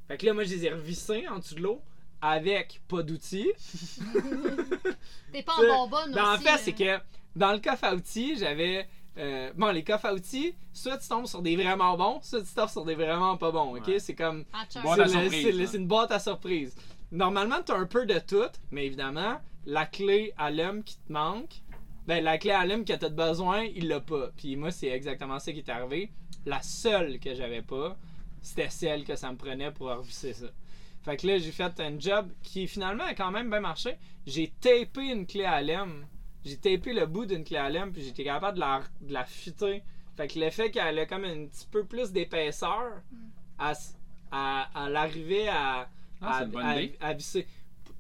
Fait que là, moi, je les ai revissés en dessous de l'eau avec pas d'outils. T'es pas en bonbonne Ben, en aussi. fait, là. c'est que dans le coffre à outils, j'avais. euh, bon, les coffres à outils, soit tu tombes sur des vraiment bons, soit tu tombes sur des vraiment pas bons. Ok? Ouais. C'est comme. Ah, hein. c'est une boîte à surprise. Normalement, tu as un peu de tout, mais évidemment, la clé à l'homme qui te manque, ben la clé à l'homme que tu as besoin, il l'a pas. Puis moi, c'est exactement ça qui est arrivé. La seule que j'avais pas, c'était celle que ça me prenait pour revisser ça. Fait que là, j'ai fait un job qui finalement a quand même bien marché. J'ai tapé une clé à lème. J'ai tapé le bout d'une clé à lème, puis j'étais capable de la, de la fitter. Fait que l'effet qu'elle a comme un petit peu plus d'épaisseur, à, s- à, à l'arrivée à, Ah, à, à- à visser.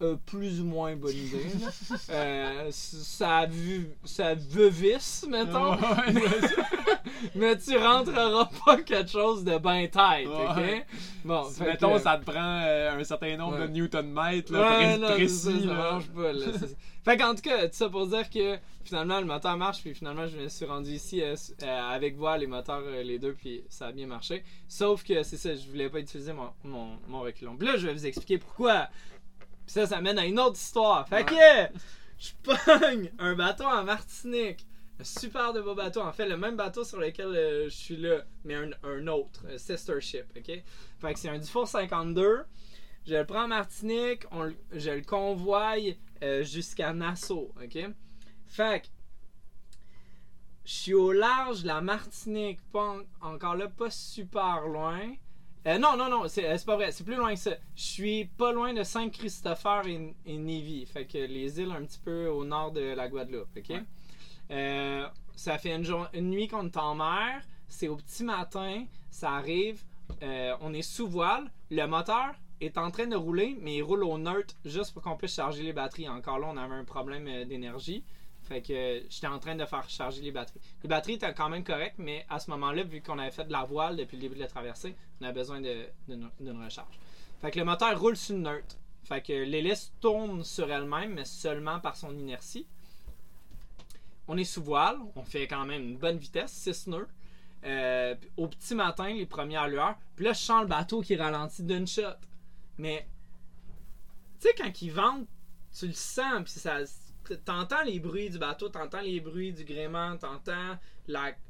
Euh, plus ou moins bonne idée. Euh, ça a vu ça veut vis, mettons. Ouais, Mais tu rentreras pas quelque chose de bien tête, ok? Bon, Si, fait que- mettons, ça te prend euh, un certain nombre Ouais. de newton-mètres, pré- précis. ça, ça là. marche pas, là. Ça. fait qu'en tout cas, tout ça pour dire que finalement le moteur marche, puis finalement je me suis rendu ici avec voile les moteurs, les deux, puis ça a bien marché. Sauf que c'est ça, je voulais pas utiliser mon, mon, mon reculon. Puis là, je vais vous expliquer pourquoi. Puis ça, ça mène à une autre histoire. Fait que je pogne un bateau en Martinique. Un super de beau bateau. En fait, le même bateau sur lequel euh, je suis là, mais un, un autre, un sister ship, ok? Fait que c'est un Dufour 52. Je le prends en Martinique, on je le convoie euh, jusqu'à Nassau, ok? Fait que je suis au large de la Martinique, pas en- encore là, pas super loin. Euh, non, non, non, c'est euh, c'est pas vrai, c'est plus loin que ça. Je suis pas loin de Saint-Christopher et, et Névis, fait que les îles un petit peu au nord de la Guadeloupe, ok? Ouais. Euh, ça fait une, jour- une nuit qu'on est en mer, c'est au petit matin, ça arrive, euh, on est sous voile, le moteur est en train de rouler, mais il roule au neutre juste pour qu'on puisse charger les batteries. Encore là, on avait un problème d'énergie. Fait que euh, j'étais en train de faire charger les batteries. Les batteries étaient quand même correctes, mais à ce moment-là, vu qu'on avait fait de la voile depuis le début de la traversée, on avait besoin d'une recharge. Fait que le moteur roule sur le neutre. Fait que l'hélice tourne sur elle-même, mais seulement par son inertie. On est sous voile, on fait quand même une bonne vitesse, 6 nœuds. Euh, au petit matin, les premières lueurs. Puis là, je sens le bateau qui ralentit d'une shot. Mais, tu sais, quand il vente, tu le sens, puis ça. T'entends les bruits du bateau, t'entends les bruits du gréement, t'entends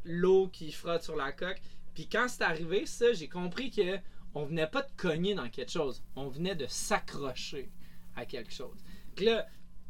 l'eau qui frotte sur la coque. Puis quand c'est arrivé, ça, j'ai compris que on venait pas de cogner dans quelque chose, on venait de s'accrocher à quelque chose. Puis là,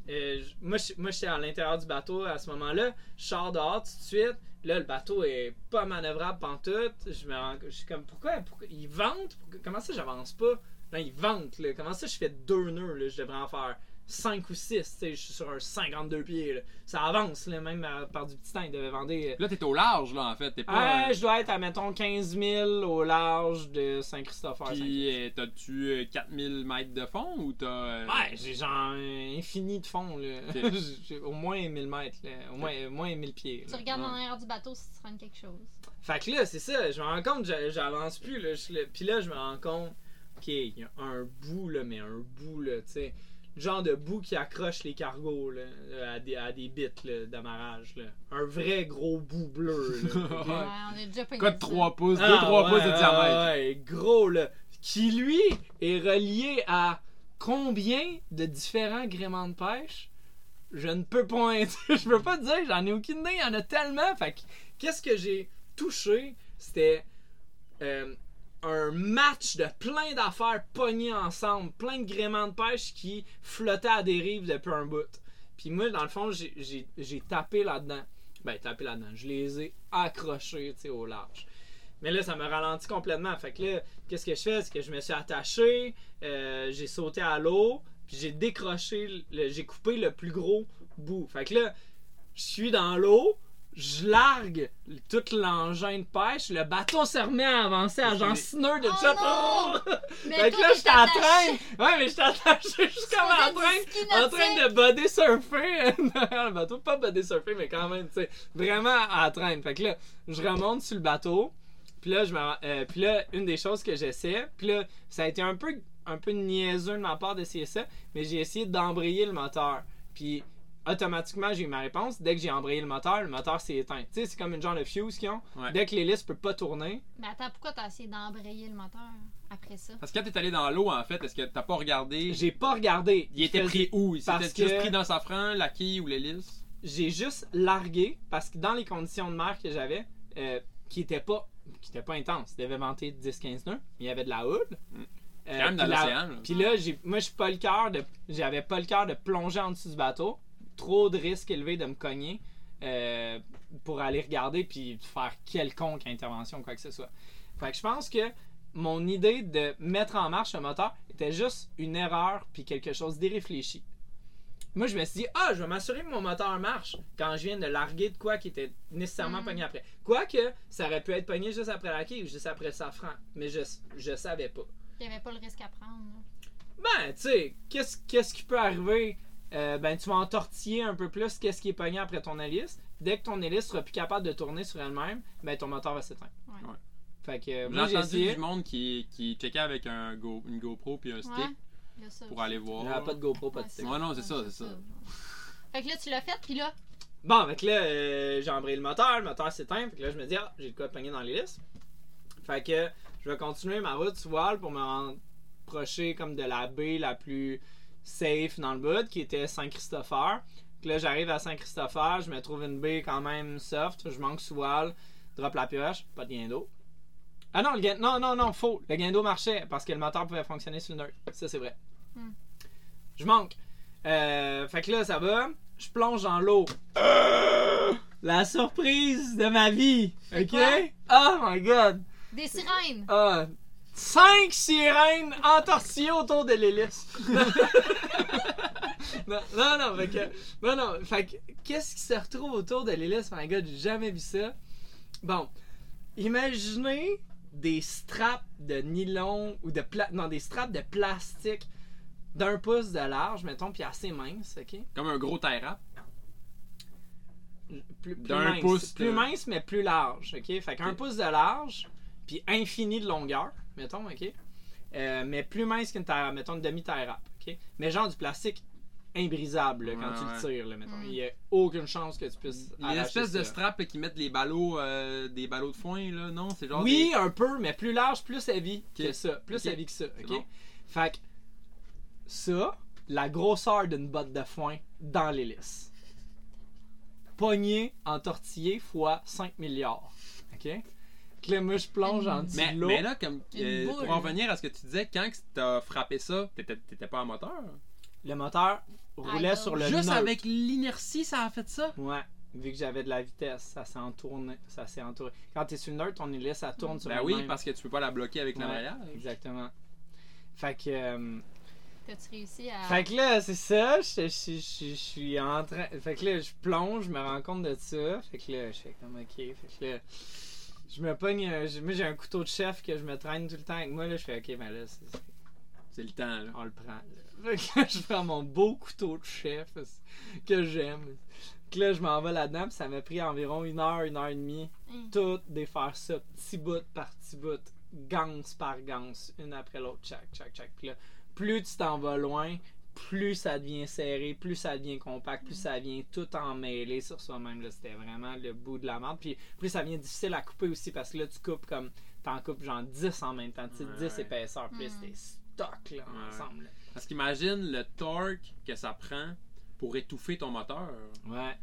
euh, moi, j'étais à l'intérieur du bateau à ce moment-là. Je sors dehors tout de suite. Là, le bateau est pas manœuvrable pantoute. Je me je suis comme, pourquoi, pourquoi il vente? Pourquoi- Comment ça, j'avance pas? Là, il vente. Là. Comment ça, je fais deux nœuds? Je devrais en faire? 5 ou 6. Je suis sur un 52 pieds. là. Ça avance, là, même à- par du petit temps. Il devait vendre. euh, Là, t'es au large, là, en fait. T'es pas. Ouais, euh, je dois être à, mettons, 15 000 au large de Saint-Christopher. Puis, euh, t'as-tu euh, 4000 mètres de fond ou t'as. euh, Ouais, j'ai genre euh, infini de fond, là. Au moins 1000 mètres, là. Au moins, au moins 1000 pieds. Tu regardes Ouais. en arrière du bateau si tu rends quelque chose. Fait que là, c'est ça, je me rends compte, j'a- j'avance plus, là. Puis là, je me rends compte, ok, il y a un bout, là, mais un bout, là, tu sais. Genre de bout qui accroche les cargos, là, à des, à des bits, là, d'amarrage, là. Un vrai gros bout bleu, là. ok? Ouais, on a déjà pas Quoi de 3 pouces, 2-3 Ah, pouces de diamètre. Ouais, ouais, gros là. Qui lui est relié à combien de différents gréements de pêche? Je ne peux pas je peux pas te dire, j'en ai aucune idée, il y en a tellement. Fait que, qu'est-ce que j'ai touché? C'était euh, un match de plein d'affaires pognées ensemble, plein de gréements de pêche qui flottaient à des rives depuis un bout. Puis moi, dans le fond, j'ai- tapé là-dedans. Ben, tapé là-dedans. Je les ai accrochés, tu sais, au large. Mais là, ça me ralentit complètement. Fait que là, qu'est-ce que je fais? C'est que je me suis attaché, euh, j'ai sauté à l'eau, puis j'ai décroché, j'ai coupé le plus gros bout. Fait que là, je suis dans l'eau, je largue tout l'engin de pêche, le bateau se remet à avancer à genre sneur de Oh! Mais Fait que là, j'étais en train. Ouais, mais j'étais attaché. Je suis comme en train, en train de body surfer derrière le bateau. Pas body surfer, mais quand même, tu sais, vraiment à train. Fait que là, je remonte sur le bateau. Puis là, je me, euh, puis là, une des choses que j'essaie, puis là, ça a été un peu, un peu niaiseux de ma part d'essayer ça, mais j'ai essayé d'embrayer le moteur. Puis automatiquement, j'ai eu ma réponse. Dès que j'ai embrayé le moteur, le moteur s'est éteint. Tu sais, c'est comme une genre de fuse qu'ils ont. Ouais. Dès que l'hélice peut pas tourner, Mais attends, pourquoi t'as essayé d'embrayer le moteur après ça? Parce que quand t'es allé dans l'eau, en fait, est-ce que t'as pas regardé? J'ai pas regardé. Il était pris où? Il s'était juste pris dans sa franc, la quille ou l'hélice? J'ai juste largué parce que dans les conditions de mer que j'avais, euh, qui étaient pas qui pas intenses, il devait vanter 10-15 nœuds, mais il y avait de la houle. Mm. Euh, Quand même dans l'océan. là. Puis là, j'ai, moi, je suis pas le cœur de, j'avais pas le cœur de plonger en dessous du bateau. Trop de risques élevés de me cogner euh, pour aller regarder puis faire quelconque intervention, quoi que ce soit. Fait que je pense que mon idée de mettre en marche le moteur était juste une erreur puis quelque chose d'irréfléchi. Moi, je me suis dit, ah, je vais m'assurer que mon moteur marche quand je viens de larguer de quoi qui était nécessairement Mhm. pogné après. Quoique, ça aurait pu être pogné juste après la quille ou juste après le safran, mais je, je savais pas. Il n'y avait pas le risque à prendre. là. Ben, tu sais, qu'est-ce, qu'est-ce qui peut arriver? Euh, ben, tu vas entortiller un peu plus qu'est-ce qui est pogné après ton hélice. Dès que ton hélice sera plus capable de tourner sur elle-même, ben, ton moteur va s'éteindre. Ouais. Ouais. Fait que, euh, J'ai moi, j'ai entendu essayé. du monde qui, qui checkait avec un Go- une GoPro puis un stick Ouais, il y a ça pour aller voir. J'avais pas de GoPro, pas de Ouais, stick. Ouais, non, c'est ça, c'est ça. Fait que là, tu l'as fait, puis là, Bon, avec là, euh, j'ai embrayé le moteur, le moteur s'éteint. Fait que là, je me dis, ah, j'ai de quoi pogner dans l'hélice. Fait que je vais continuer ma route sous voile pour me rapprocher comme de la baie la plus safe dans le bout, qui était Saint-Christopher. Puis là, j'arrive à Saint-Christopher, je me trouve une baie quand même soft, je manque sous voile, drop la pioche, pas de gain d'eau. Ah non, le gain... non, non, non, faux. Le gain d'eau marchait parce que le moteur pouvait fonctionner sur le neutre. Ça, c'est vrai. Hmm. Je manque. Euh, fait que là, ça va. Je plonge dans l'eau. La surprise de ma vie. Ok? quoi? Oh my god. des sirènes! Ah, cinq sirènes entortillées autour de l'hélice. non, non, non, fait que, non, non, fait que, qu'est-ce qui se retrouve autour de l'hélice? My god, j'ai jamais vu ça. Bon, imaginez des straps de nylon ou de pla non, des straps de plastique d'un pouce de large, mettons, puis assez mince, ok? Comme un gros wrap. Plus, mince, pouce plus mince, mais plus large, ok? Fait qu'un pouce de large, puis infini de longueur, mettons, ok? Euh, mais plus mince qu'une taille, mettons une demi-taille rap, ok? Mais genre du plastique imbrisable là, quand Ouais, tu ouais. le tires, là, mettons. Mm. Il y a aucune chance que tu puisses. Il y a une arracher espèce de ça. strap là, qui mettent les ballots, euh, des ballots de foin, là, non? C'est genre Oui, un peu, mais plus large, plus heavy que ça. Plus Ok. heavy que ça, ok? bon. Fait que ça, la grosseur d'une botte de foin dans l'hélice. Pogné, entortillé fois 5 milliards. OK? Là, moi, je plonge en dessous Mais, de l'eau. mais là, comme, Une euh, pour en revenir à ce que tu disais, quand que t'as frappé ça, t'étais pas en moteur? Le moteur roulait sur le Juste avec l'inertie, ça a fait ça? Ouais. Vu que j'avais de la vitesse, ça s'est entourné. Ça s'est entouré. Quand t'es sur le neutre, ton hélice, ça tourne sur Ben le oui, même. parce que tu peux pas la bloquer avec Ouais, l'embrayage. Exactement. Fait que... euh, T'as-tu réussi à. Fait que là, c'est ça, je, je- je- je- je suis en train. Fait que là, je plonge, je me rends compte de ça. Fait que là, je fais comme ok. Fait que là, je me pogne. un- j'ai- Moi, j'ai un couteau de chef que je me traîne tout le temps avec moi. Là, je fais ok, ben là, c'est- le temps, là. on le prend. Là. Je prends mon beau couteau de chef que j'aime. Là, je m'en vais là-dedans. Puis ça m'a pris environ une heure, une heure et demie. Hum. Tout défaire ça, petit bout par petit bout, ganse par ganse, une après l'autre, chaque, chaque, chaque. Puis là, plus tu t'en vas loin, plus ça devient serré, plus ça devient compact, plus ça devient tout emmêlé sur soi-même. Là, C'était vraiment le bout de la merde. Puis plus ça devient difficile à couper aussi parce que là, tu coupes comme. T'en coupes genre 10 en même temps, tu sais, Ouais, 10 ouais. épaisseurs. Puis là, Mm. c'était stock là, Ouais. ensemble. là. Parce qu'imagine le torque que ça prend pour étouffer ton moteur. Ouais.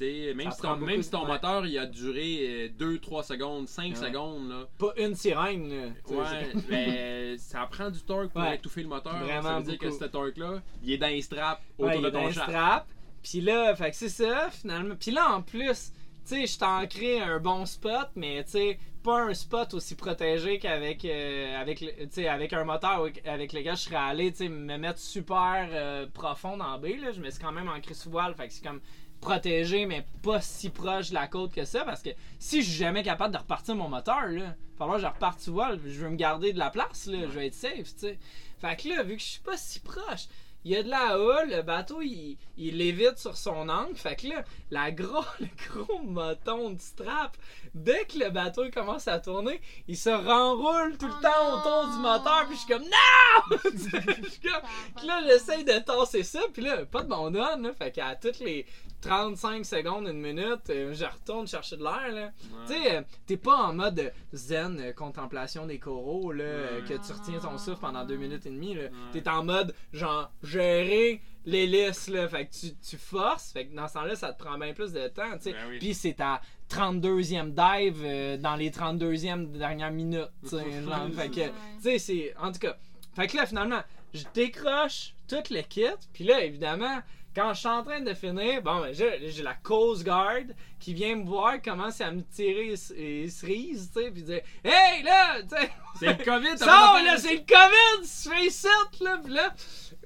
Même Ça si ton, même si ton moteur il a duré 2-3 secondes, 5 Ouais. secondes, là. Pas une sirène, Ouais, mais ça prend du torque pour étouffer le moteur. Vraiment ça veut dire que ce torque-là, il est dans les straps autour de ton strap. Puis là, fait que c'est ça, finalement. Puis là, en plus, tu sais, je t'ancrais un bon spot, mais tu sais, pas un spot aussi protégé qu'avec euh, avec, avec un moteur avec- avec lequel je serais allé, tu sais, me mettre super euh, profond dans B, là. Je me suis quand même ancré sous voile, fait que c'est comme protégé, mais pas si proche de la côte que ça, parce que si je suis jamais capable de repartir mon moteur, là, il va falloir que je reparte sous voile, je veux me garder de la place, là, je vais être safe, tu sais. Fait que là, vu que je suis pas si proche, il y a de la houle, le bateau il, il lévite sur son angle. Fait que là, la gros, le gros moton de strap, dès que le bateau commence à tourner, il se renroule tout le Oh temps non! autour du moteur. Puis je suis comme non! Je suis comme- là, j'essaye de tasser ça, puis là, pas de bon donne, là. Fait qu'à toutes les 35 secondes, une minute, euh, je retourne chercher de l'air, là. Tu sais, euh, t'es pas en mode zen, euh, contemplation des coraux, là, Ouais. que tu retiens ton souffle pendant deux minutes et demie, là. Ouais. T'es en mode, genre, gérer l'hélice, là. Fait que tu, tu forces, fait que dans ce temps-là, ça te prend bien plus de temps, tu sais. Ben oui. Puis c'est ta 32e dive euh, dans les 32e dernières minutes, tu sais. genre, fait que, Ouais. tu sais, c'est. En tout cas. Fait que là, finalement, je décroche tout le kit. Puis là, évidemment, quand je suis en train de finir, bon, ben, j'ai la Coast Guard qui vient me voir, commence à me tirer les cerises, tu sais, puis dire Hey, là, tu sais, C'est le COVID, t'as ça, pas là, c'est le COVID, tu fais ici, là, puis là,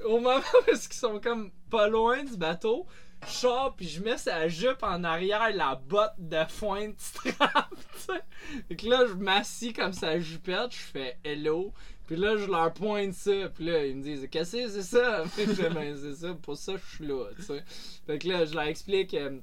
au moment où ils sont comme pas loin du bateau, je sors puis je mets sa jupe en arrière, la botte de foin de strap, tu sais. Fait que là, je m'assis comme sa jupette, je fais hello. Puis là, je leur pointe ça. Puis là, ils me disent, qu'est-ce que c'est ça? Je fais, ben, c'est ça, pour ça, je suis là, tu. Fait que là, je leur explique euh,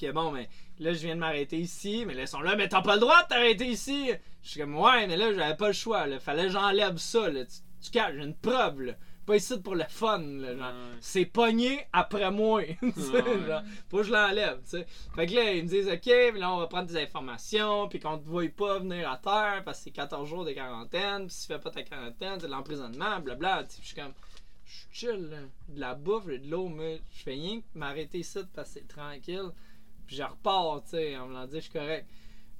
que bon, mais là, je viens de m'arrêter ici. Mais là, ils sont là, mais t'as pas le droit de t'arrêter ici. Je suis comme, ouais, mais là, j'avais pas le choix, là. Fallait que j'enlève ça, là. Tu, tu calmes, j'ai une preuve, là. Pas ici pour le fun, là. Genre, Ouais. c'est pogné après moi. Ouais. faut que je l'enlève, tu sais. Fait que là, ils me disent, OK, mais là, on va prendre des informations, puis qu'on te voit pas venir à terre, parce que c'est 14 jours de quarantaine, puis si tu fais pas ta quarantaine, c'est de l'emprisonnement, blabla. Je suis comme, je suis chill, là. De la bouffe, de l'eau, mais je fais rien que m'arrêter ici parce que c'est tranquille. Puis je repars, tu sais, en me l'en dit, je suis correct.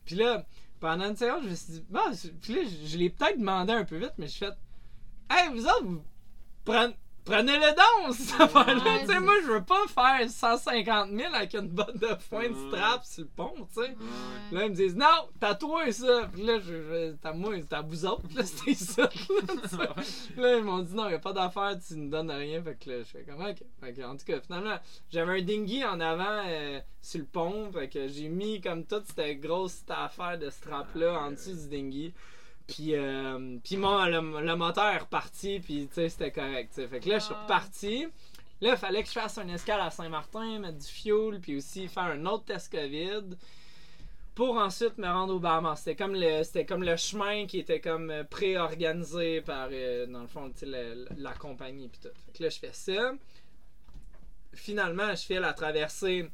Puis là, pendant une seconde, je me suis dit, bon, puis là, je, je l'ai peut-être demandé un peu vite, mais je fais, hey, vous autres, vous prenez. Prenez-le donc. Ouais, sais, c'est- moi, je veux pas faire 150 000 avec une botte de foin de strap sur le pont, tu sais. Ouais. Là, ils me disent, non, t'as toi ça. Puis là, je, je, t'as moi, à vous autres, là, c'était ça. là, ils m'ont dit, non, y a pas d'affaire, tu ne donnes rien. Fait que là, je fais comme, ok. Fait que, en tout cas, finalement, j'avais un dinghy en avant euh, sur le pont. Fait que j'ai mis comme toute cette grosse affaire de strap-là en dessous du dinghy. Puis, euh, puis mon, le, le moteur est reparti, puis tu sais, c'était correct. Fait que là, je suis Ah. reparti. Là, il fallait que je fasse un escale à Saint-Martin, mettre du fuel, puis aussi faire un autre test COVID pour ensuite me rendre au Bahamas. C'était comme le, c'était comme le chemin qui était comme euh, pré-organisé par, euh, dans le fond, la compagnie puis tout. Fait que là, je fais ça. Finalement, je fais la traversée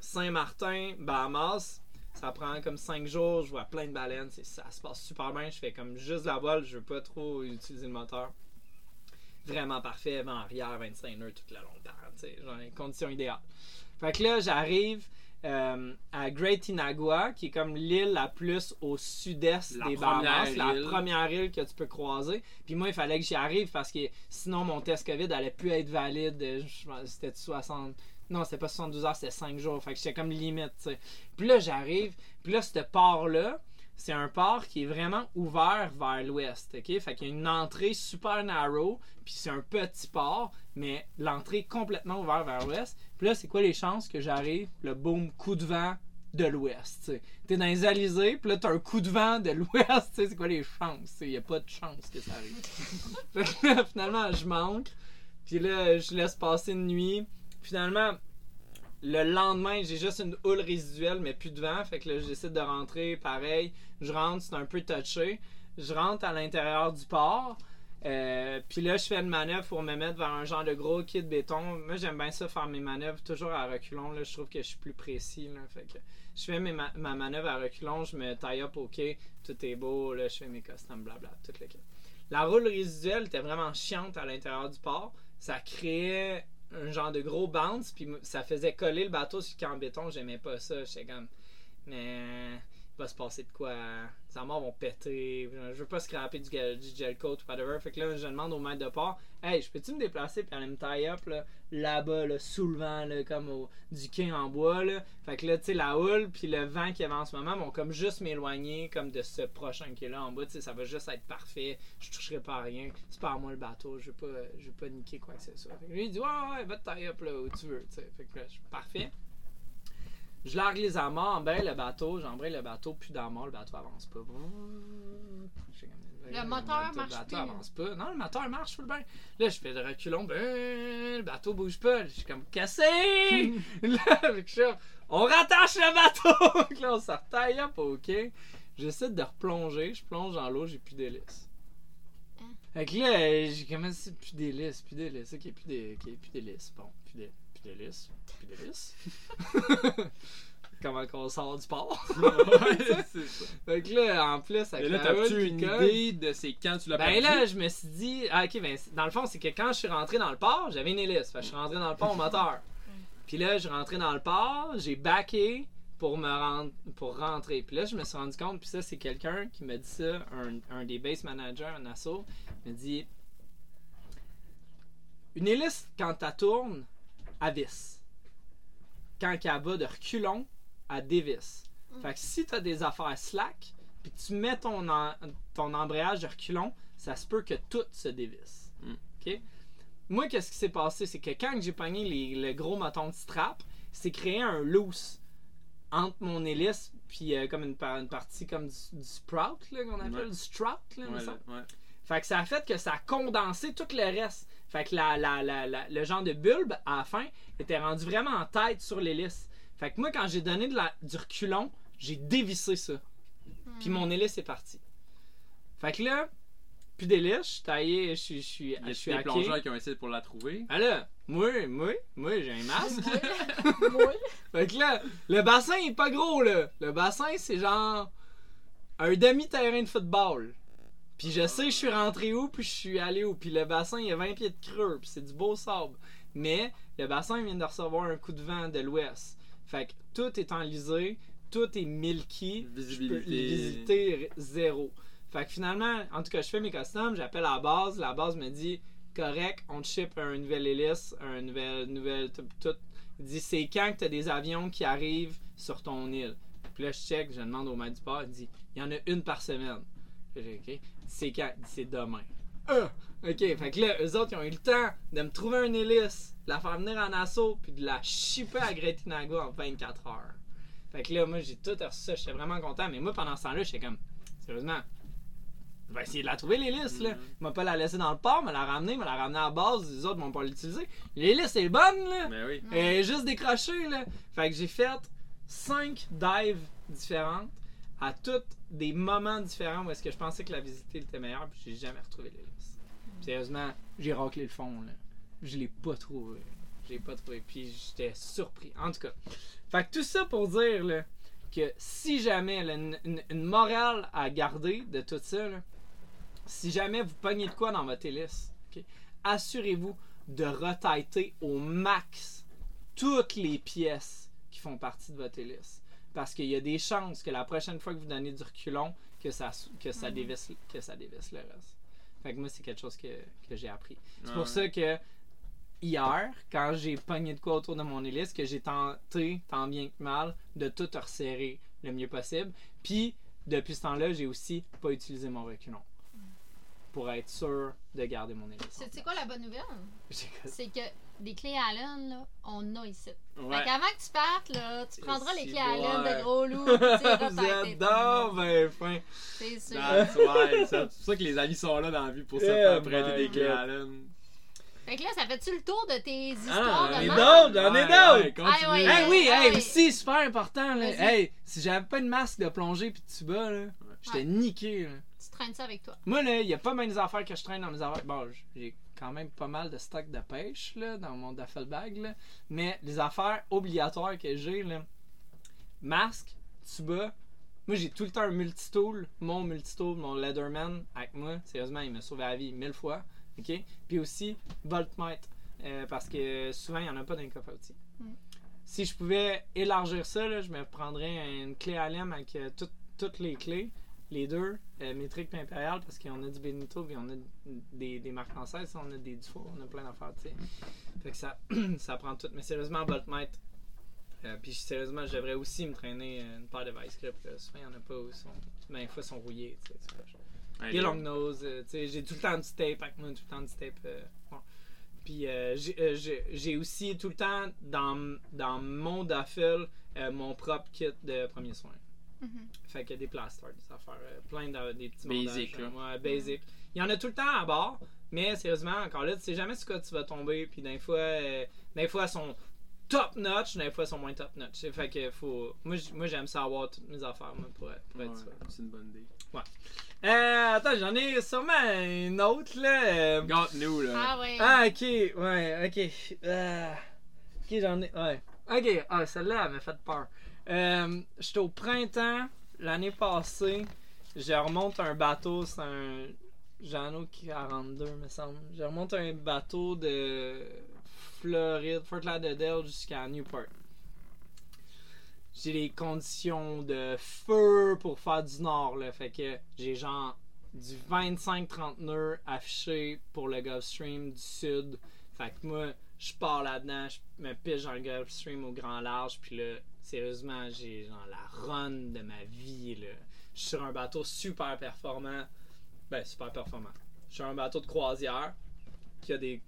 Saint-Martin, Bahamas. Ça prend comme 5 jours, je vois plein de baleines, ça se passe super bien. Je fais comme juste la voile, je veux pas trop utiliser le moteur. Vraiment parfait, vent arrière, 25 nœuds toute la longue terre, tu sais, genre les conditions idéales. Fait que là, j'arrive euh, à Great Inagua, qui est comme l'île la plus au sud-est des Bahamas, la première île que tu peux croiser. Puis moi, il fallait que j'y arrive parce que sinon mon test COVID allait plus être valide. je pense- C'était 60. Non, c'était pas 72 heures, c'était 5 jours. Fait que j'étais comme limite, tu sais. Puis là, j'arrive. Puis là, ce port-là, c'est un port qui est vraiment ouvert vers l'ouest, ok? Fait qu'il y a une entrée super narrow, puis c'est un petit port, mais l'entrée est complètement ouverte vers l'ouest. Puis là, c'est quoi les chances que j'arrive, le boom, coup de vent de l'ouest. T'es dans les alizés, puis là, t'as un coup de vent de l'ouest, c'est quoi les chances? Il y a pas de chance que ça arrive. fait que là, finalement, je manque, puis là, je laisse passer une nuit. Finalement, le lendemain, j'ai juste une houle résiduelle, mais plus de vent. Fait que là, je décide de rentrer. Pareil, je rentre, c'est un peu touché. Je rentre à l'intérieur du port. Euh, puis là, je fais une manœuvre pour me mettre vers un genre de gros kit de béton. Moi, j'aime bien ça, faire mes manœuvres toujours à reculons. Là, je trouve que je suis plus précis. Fait que je fais mes ma, ma manœuvre à reculons, je me taille up quai, tout est beau, là, je fais mes customs, blabla, tout le kit. La roule résiduelle était vraiment chiante à l'intérieur du port. Ça créait un genre de gros bounce, puis ça faisait coller le bateau sur le camp béton. J'aimais pas ça. J'étais comme, mais va se passer de quoi. Les amarres vont péter. Je veux pas scraper du, gel- du gel coat ou whatever. Fait que là, je demande au maître de port Hey, je peux-tu me déplacer puis aller me tie up là, là-bas, là, sous le vent, comme au, du quai en bois. Fait que là, tu sais, la houle puis le vent qu'il y avait en ce moment vont comme juste m'éloigner comme de ce prochain quai-là en bas. Tu sais, ça va juste être parfait. Je toucherai pas à rien. C'est pas moi le bateau. Je veux pas, je veux pas niquer quoi que ce soit. Lui, il dit Ouais, ouais, va te tie up là où tu veux. Fait que là, parfait. Je largue les amarres, embraye le bateau, j'embraye le bateau, puis d'amarre, le bateau avance pas. Le moteur le marche bateau plus. avance pas. Non, le moteur marche full bien. Là, je fais le reculon, ben, le bateau bouge pas. Je suis comme cassé! là, avec ça, on rattache le bateau! Là, on se retaille up, ok. J'essaie de replonger, je plonge dans l'eau, j'ai plus d'hélice. Hein? Fait que là, j'ai commencé plus d'hélice, plus d'hélice, ok, plus plus d'hélice. Bon, plus plus d'hélice, Comment qu'on sort du port? Ouais, c'est ça. Fait que là, en plus, avec Et là, la t'as-tu une colle- idée de c'est quand tu l'as ben perdu? là, je me suis dit, ah, ok, ben, dans le fond, c'est que quand je suis rentré dans le port, j'avais une hélice. Fait que je suis rentré dans le port au moteur. Puis là, je suis rentré dans le port, j'ai backé pour me rendre, pour rentrer. Puis là, je me suis rendu compte, puis ça, c'est quelqu'un qui m'a dit ça, un, un des base managers, un asso, il m'a dit, une hélice, quand tu tournes, elle visse. Quand elle bat de reculons, elle dévisse. Fait que si tu as des affaires slack, puis tu mets ton, en- ton embrayage de reculons, ça se peut que tout se dévisse. Mm. OK? Moi, qu'est-ce qui s'est passé? C'est que quand j'ai pogné les- le gros moton de strap, c'est créé un loose entre mon hélice puis euh, comme une, une partie comme du, du sprout, là, qu'on appelle Ouais. du strout, là, Ouais, ouais. Fait que ça a fait que ça a condensé tout le reste. Fait que la, la- la- la- le genre de bulbe, à la fin, était rendu vraiment en tête sur l'hélice. Fait que moi, quand j'ai donné de la, du reculon, j'ai dévissé ça. Puis mon hélice est parti. Fait que là, plus d'hélice, je suis taillé, je suis, je suis, Y je a suis des hacké. plongeurs qui ont essayé pour la trouver? Ah là, moi, moi, moi, j'ai un masque. Moi. Fait que là, le bassin est pas gros, là. Le bassin, c'est genre un demi-terrain de football. Puis je sais, je suis rentré où, puis je suis allé où. Puis le bassin, il y a 20 pieds de creux, puis c'est du beau sable. Mais le bassin vient de recevoir un coup de vent de l'ouest. Fait que tout est enlisé, tout est milky. Visibilité. Je peux- visibilité r- zéro. Fait que finalement, en tout cas, je fais mes costumes, j'appelle la base. La base me dit correct, on te ship un nouvel hélice, un nouvel, nouvelle, tout. Il dit c'est quand que t'as des avions qui arrivent sur ton île? Puis là, je check, je demande au maître du port, il dit il y en a une par semaine. Puis j'ai ok, c'est quand c'est demain. Ah! Ok, fait que là, eux autres, ils ont eu le temps de me trouver un hélice, de la faire venir en assaut, puis de la shipper à Gretinago en 24 heures. Fait que là, moi, j'ai tout reçu ça, j'étais vraiment content. Mais moi, pendant ce temps-là, j'étais comme, sérieusement, je vais essayer de la trouver, l'hélice, là. Il m'a pas la laisser dans le port, me la ramener, me la ramener à la base, les autres m'ont pas l'utiliser. L'hélice est bonne, là. Ben oui. Elle est juste décrochée, là. Fait que j'ai fait 5 dives différentes à tous des moments différents où est-ce que je pensais que la visibilité était meilleure, puis j'ai jamais retrouvé l'hélice. Sérieusement, j'ai raclé le fond, là. Je l'ai pas trouvé. Je l'ai pas trouvé, puis j'étais surpris. En tout cas. Fait que tout ça pour dire, là, que si jamais, là, une, une- une morale à garder de tout ça, là, si jamais vous pognez de quoi dans votre hélice, assurez-vous de retaiter au max toutes les pièces qui font partie de votre hélice. Parce qu'il y a des chances que la prochaine fois que vous donnez du reculon, que ça, que ça, Mhm. dévisse, que ça dévisse le reste. Fait que moi, c'est quelque chose que, que j'ai appris. C'est Ouais, pour ça que hier, quand j'ai pogné de quoi autour de mon hélice, que j'ai tenté, tant bien que mal, de tout resserrer le mieux possible. Puis, depuis ce temps-là, j'ai aussi pas utilisé mon reculon. Pour être sûr de garder mon hélice. C'est quoi la bonne nouvelle? C'est que des clés Allen, là, on a ici. Ouais. Fait qu'avant que tu partes, là, tu prendras les clés Allen ouais. de gros loup. numéro. ben fin. C'est sûr. That's why. C'est pour ça que les amis sont là dans la vie pour ça, prêter my des clés. Allen. Fait que là, ça fait-tu le tour de tes Ah, histoires j'en ai de merde? d'autres, j'en ai Ouais, d'autres. ouais, continue. Ah, ouais, Hey, oui, Ah, hey, aussi, super important, là. Vas-y. Hey, si j'avais pas de masque de plongée pis de tuba, là, j'étais niqué, là. Tu traînes ça avec toi. Moi, là, il y a pas mal des affaires que je traîne dans mes affaires. Bon, j'ai quand même pas mal de stock de pêche, là, dans mon duffel bag, là. Mais les affaires obligatoires que j'ai, masque, tuba. Moi, j'ai tout le temps un multitool. Mon multitool, mon Leatherman, avec moi. Sérieusement, il m'a sauvé la vie mille fois. OK? Puis aussi, voltmètre. euh, parce que souvent, il n'y en a pas dans les coffres à outils. Mm. Si je pouvais élargir ça, là, je me prendrais une clé Allen avec euh, tout toutes les clés, les deux, euh, métrique et impérial, parce qu'on a du Benito puis on a des, des marques françaises, on a des Dufour, on a plein d'affaires, tu sais. Fait que ça, ça prend tout. Mais sérieusement, voltmètre. Euh, puis sérieusement, je devrais aussi me traîner euh, une paire de vice grip. Souvent, il n'y en a pas où sont. Ben, des fois, ils sont rouillés. tu sais, des long nose, euh, tu sais, j'ai tout le temps du tape avec moi, tout le temps du tape. euh, bon. Puis euh, j'ai aussi tout le temps dans, dans mon duffel euh, mon propre kit de premiers soins. Mhm. Fait qu'il y a des plasters, des affaires, euh, plein de des petits Basic, là. Ouais, basic. Il y en a tout le temps à bord, mais sérieusement, encore là, tu sais jamais sur quoi tu vas tomber. Puis des fois, euh, des fois, elles sont top notch, des fois, elles sont moins top notch. Fait que faut. Moi, j'aime ça avoir toutes mes affaires, moi, pour, pour être Ouais, sûr. c'est une bonne idée. Euh, attends, j'en ai sûrement une autre, là. euh, Gâte-nous, là. Ah ouais. Ah, ok, ouais, ok. Ah, ok, j'en ai. Ouais. Ok, ah, celle-là, elle m'a fait peur. Euh, J'étais au printemps, l'année passée. Je remonte un bateau, c'est un. Jeannot 42, me semble. Je remonte un bateau de Floride, Fort Lauderdale jusqu'à Newport. J'ai les conditions de feu pour faire du nord, là. Fait que j'ai genre du 25-30 nœuds affiché pour le Gulf Stream du sud. Fait que moi, je pars là-dedans, je me piche dans le Gulf Stream au grand large, puis là, sérieusement, j'ai genre la run de ma vie. Je suis sur un bateau super performant. Ben, super performant. Je suis sur un bateau de croisière qui a des,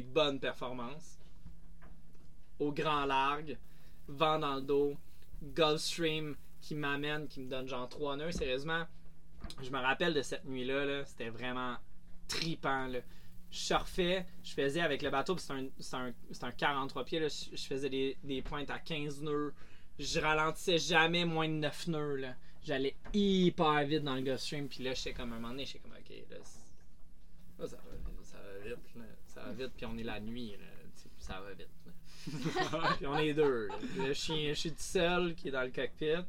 bonnes performances. Au grand large, vent dans le dos, Gulf Stream qui m'amène, qui me donne genre 3 nœuds. Sérieusement, je me rappelle de cette nuit-là, là, c'était vraiment tripant. Là. Je surfais, je faisais avec le bateau, c'est un, un, un 43 pieds, je faisais des, des pointes à 15 nœuds. Je ralentissais jamais moins de 9 nœuds. Là. J'allais hyper vite dans le Gulf Stream, puis là, j'étais comme un moment donné, j'étais comme, ok, là, là, ça, va, ça va vite, là. ça va vite, puis on est la nuit, là. Ça va vite. puis on est deux. Je suis, tout seul qui est dans le cockpit.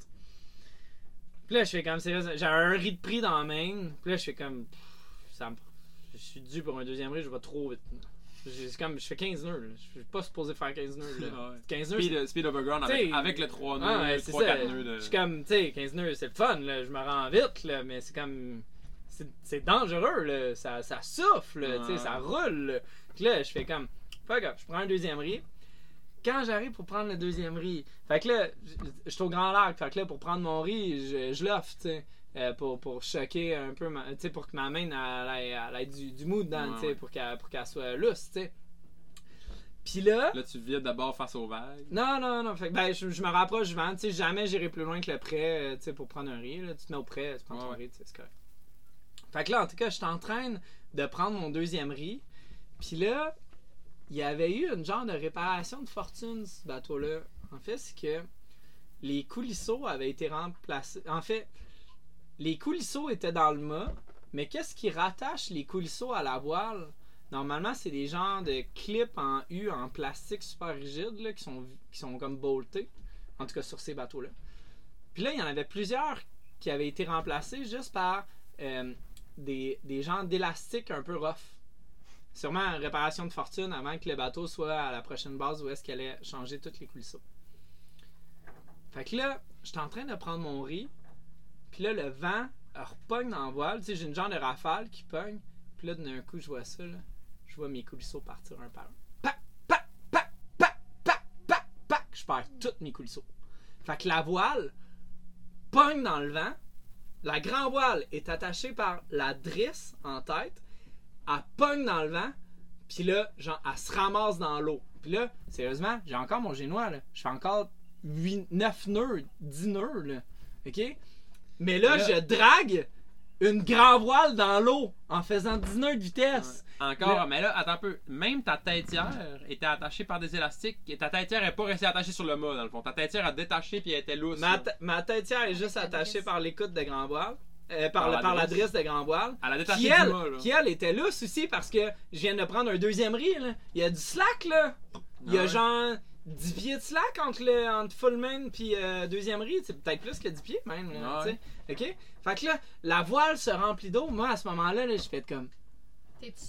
Puis là, je fais comme j'ai un riz de prix dans la main. Puis là, je fais comme. pff, Ça me- je suis dû pour un deuxième riz, je vais trop vite. C'est comme, je fais 15 nœuds. là. Je suis pas supposé faire 15 nœuds. Là. Ouais. 15 nœuds, Speed, speed overground avec, avec le 3 nœuds, Ah, ouais, c'est 3-4 ça. nœuds de. Je suis comme, tu sais, 15 nœuds, c'est le fun, là. Je me rends vite, là, mais c'est comme. C'est dangereux, là. Ça, ça souffle, tu sais, ça roule. Là. Puis là, je fais comme, fuck up, je prends un deuxième riz. Quand j'arrive pour prendre le deuxième riz, fait que là, je je suis au grand lac, fait que là, pour prendre mon riz, je, je l'offre, tu sais. Euh, pour, pour choquer un peu, ma- pour que ma main elle, ait- elle ait du, du mou dedans, Ouais, ouais. pour qu'elle pour qu'elle soit lousse, tu sais. Puis là, Là, tu vides d'abord face aux vagues. non, non, non. Fait que, ben, je, je me rapproche du vent. Tu sais, jamais j'irai plus loin que le prêt, euh, tu sais, pour prendre un riz. Là. Tu te mets au prêt, tu prends ton Ouais, riz, c'est correct. Fait que là, en tout cas, je suis en train de prendre mon deuxième riz. Puis là, il y avait eu une genre de réparation de fortune, ce bateau-là. En fait, c'est que les coulisseaux avaient été remplacés. En fait, les coulisseaux étaient dans le mât, mais qu'est-ce qui rattache les coulisseaux à la voile? Normalement, c'est des genres de clips en U en plastique super rigide qui, sont, qui comme boltés. En tout cas, sur ces bateaux-là. Puis là, il y en avait plusieurs qui avaient été remplacés juste par euh, des, des genres d'élastique un peu rough. Sûrement réparation de fortune avant que le bateau soit à la prochaine base où est-ce qu'elle allait changer tous les coulisseaux. Fait que là, j'étais en train de prendre mon riz. Puis là, le vent elle repogne dans la voile. Tu sais, j'ai une genre de rafale qui pogne. Puis là, d'un coup, je vois ça, là. Je vois mes coulisseaux partir un par un. Pac, pac, pac, pac, pac, pac, pac. Je perds tous mes coulisseaux. Fait que la voile pogne dans le vent. La grand voile est attachée par la drisse en tête. Elle pogne dans le vent. Puis là, genre, elle se ramasse dans l'eau. Puis là, sérieusement, j'ai encore mon génois, là. Je fais encore 8, 9 nœuds, 10 nœuds, là. OK? Mais là, Là- je drague une grand voile dans l'eau en faisant 10 nœuds de vitesse. Encore, Là- mais là, attends un peu. Même ta têtière était attachée par des élastiques. Et ta têtière n'est pas restée attachée sur le mât, dans le fond. Ta têtière a détaché puis elle était lousse. Ma, ma têtière est juste la attachée par l'écoute de grand voile. euh, par, Par la la drisse de grand voile. Elle a détaché Qui du elle, mât, là. qui elle était lousse aussi parce que je viens de prendre un deuxième riz. Là. Il y a du slack là. Il y a Ah ouais. genre 10 pieds de slack entre, le, entre full main puis euh, deuxième riz. C'est peut-être plus que 10 pieds même. Là, ouais. tu sais. OK? Fait que là, la voile se remplit d'eau. Moi, à ce moment-là, là, je fais comme.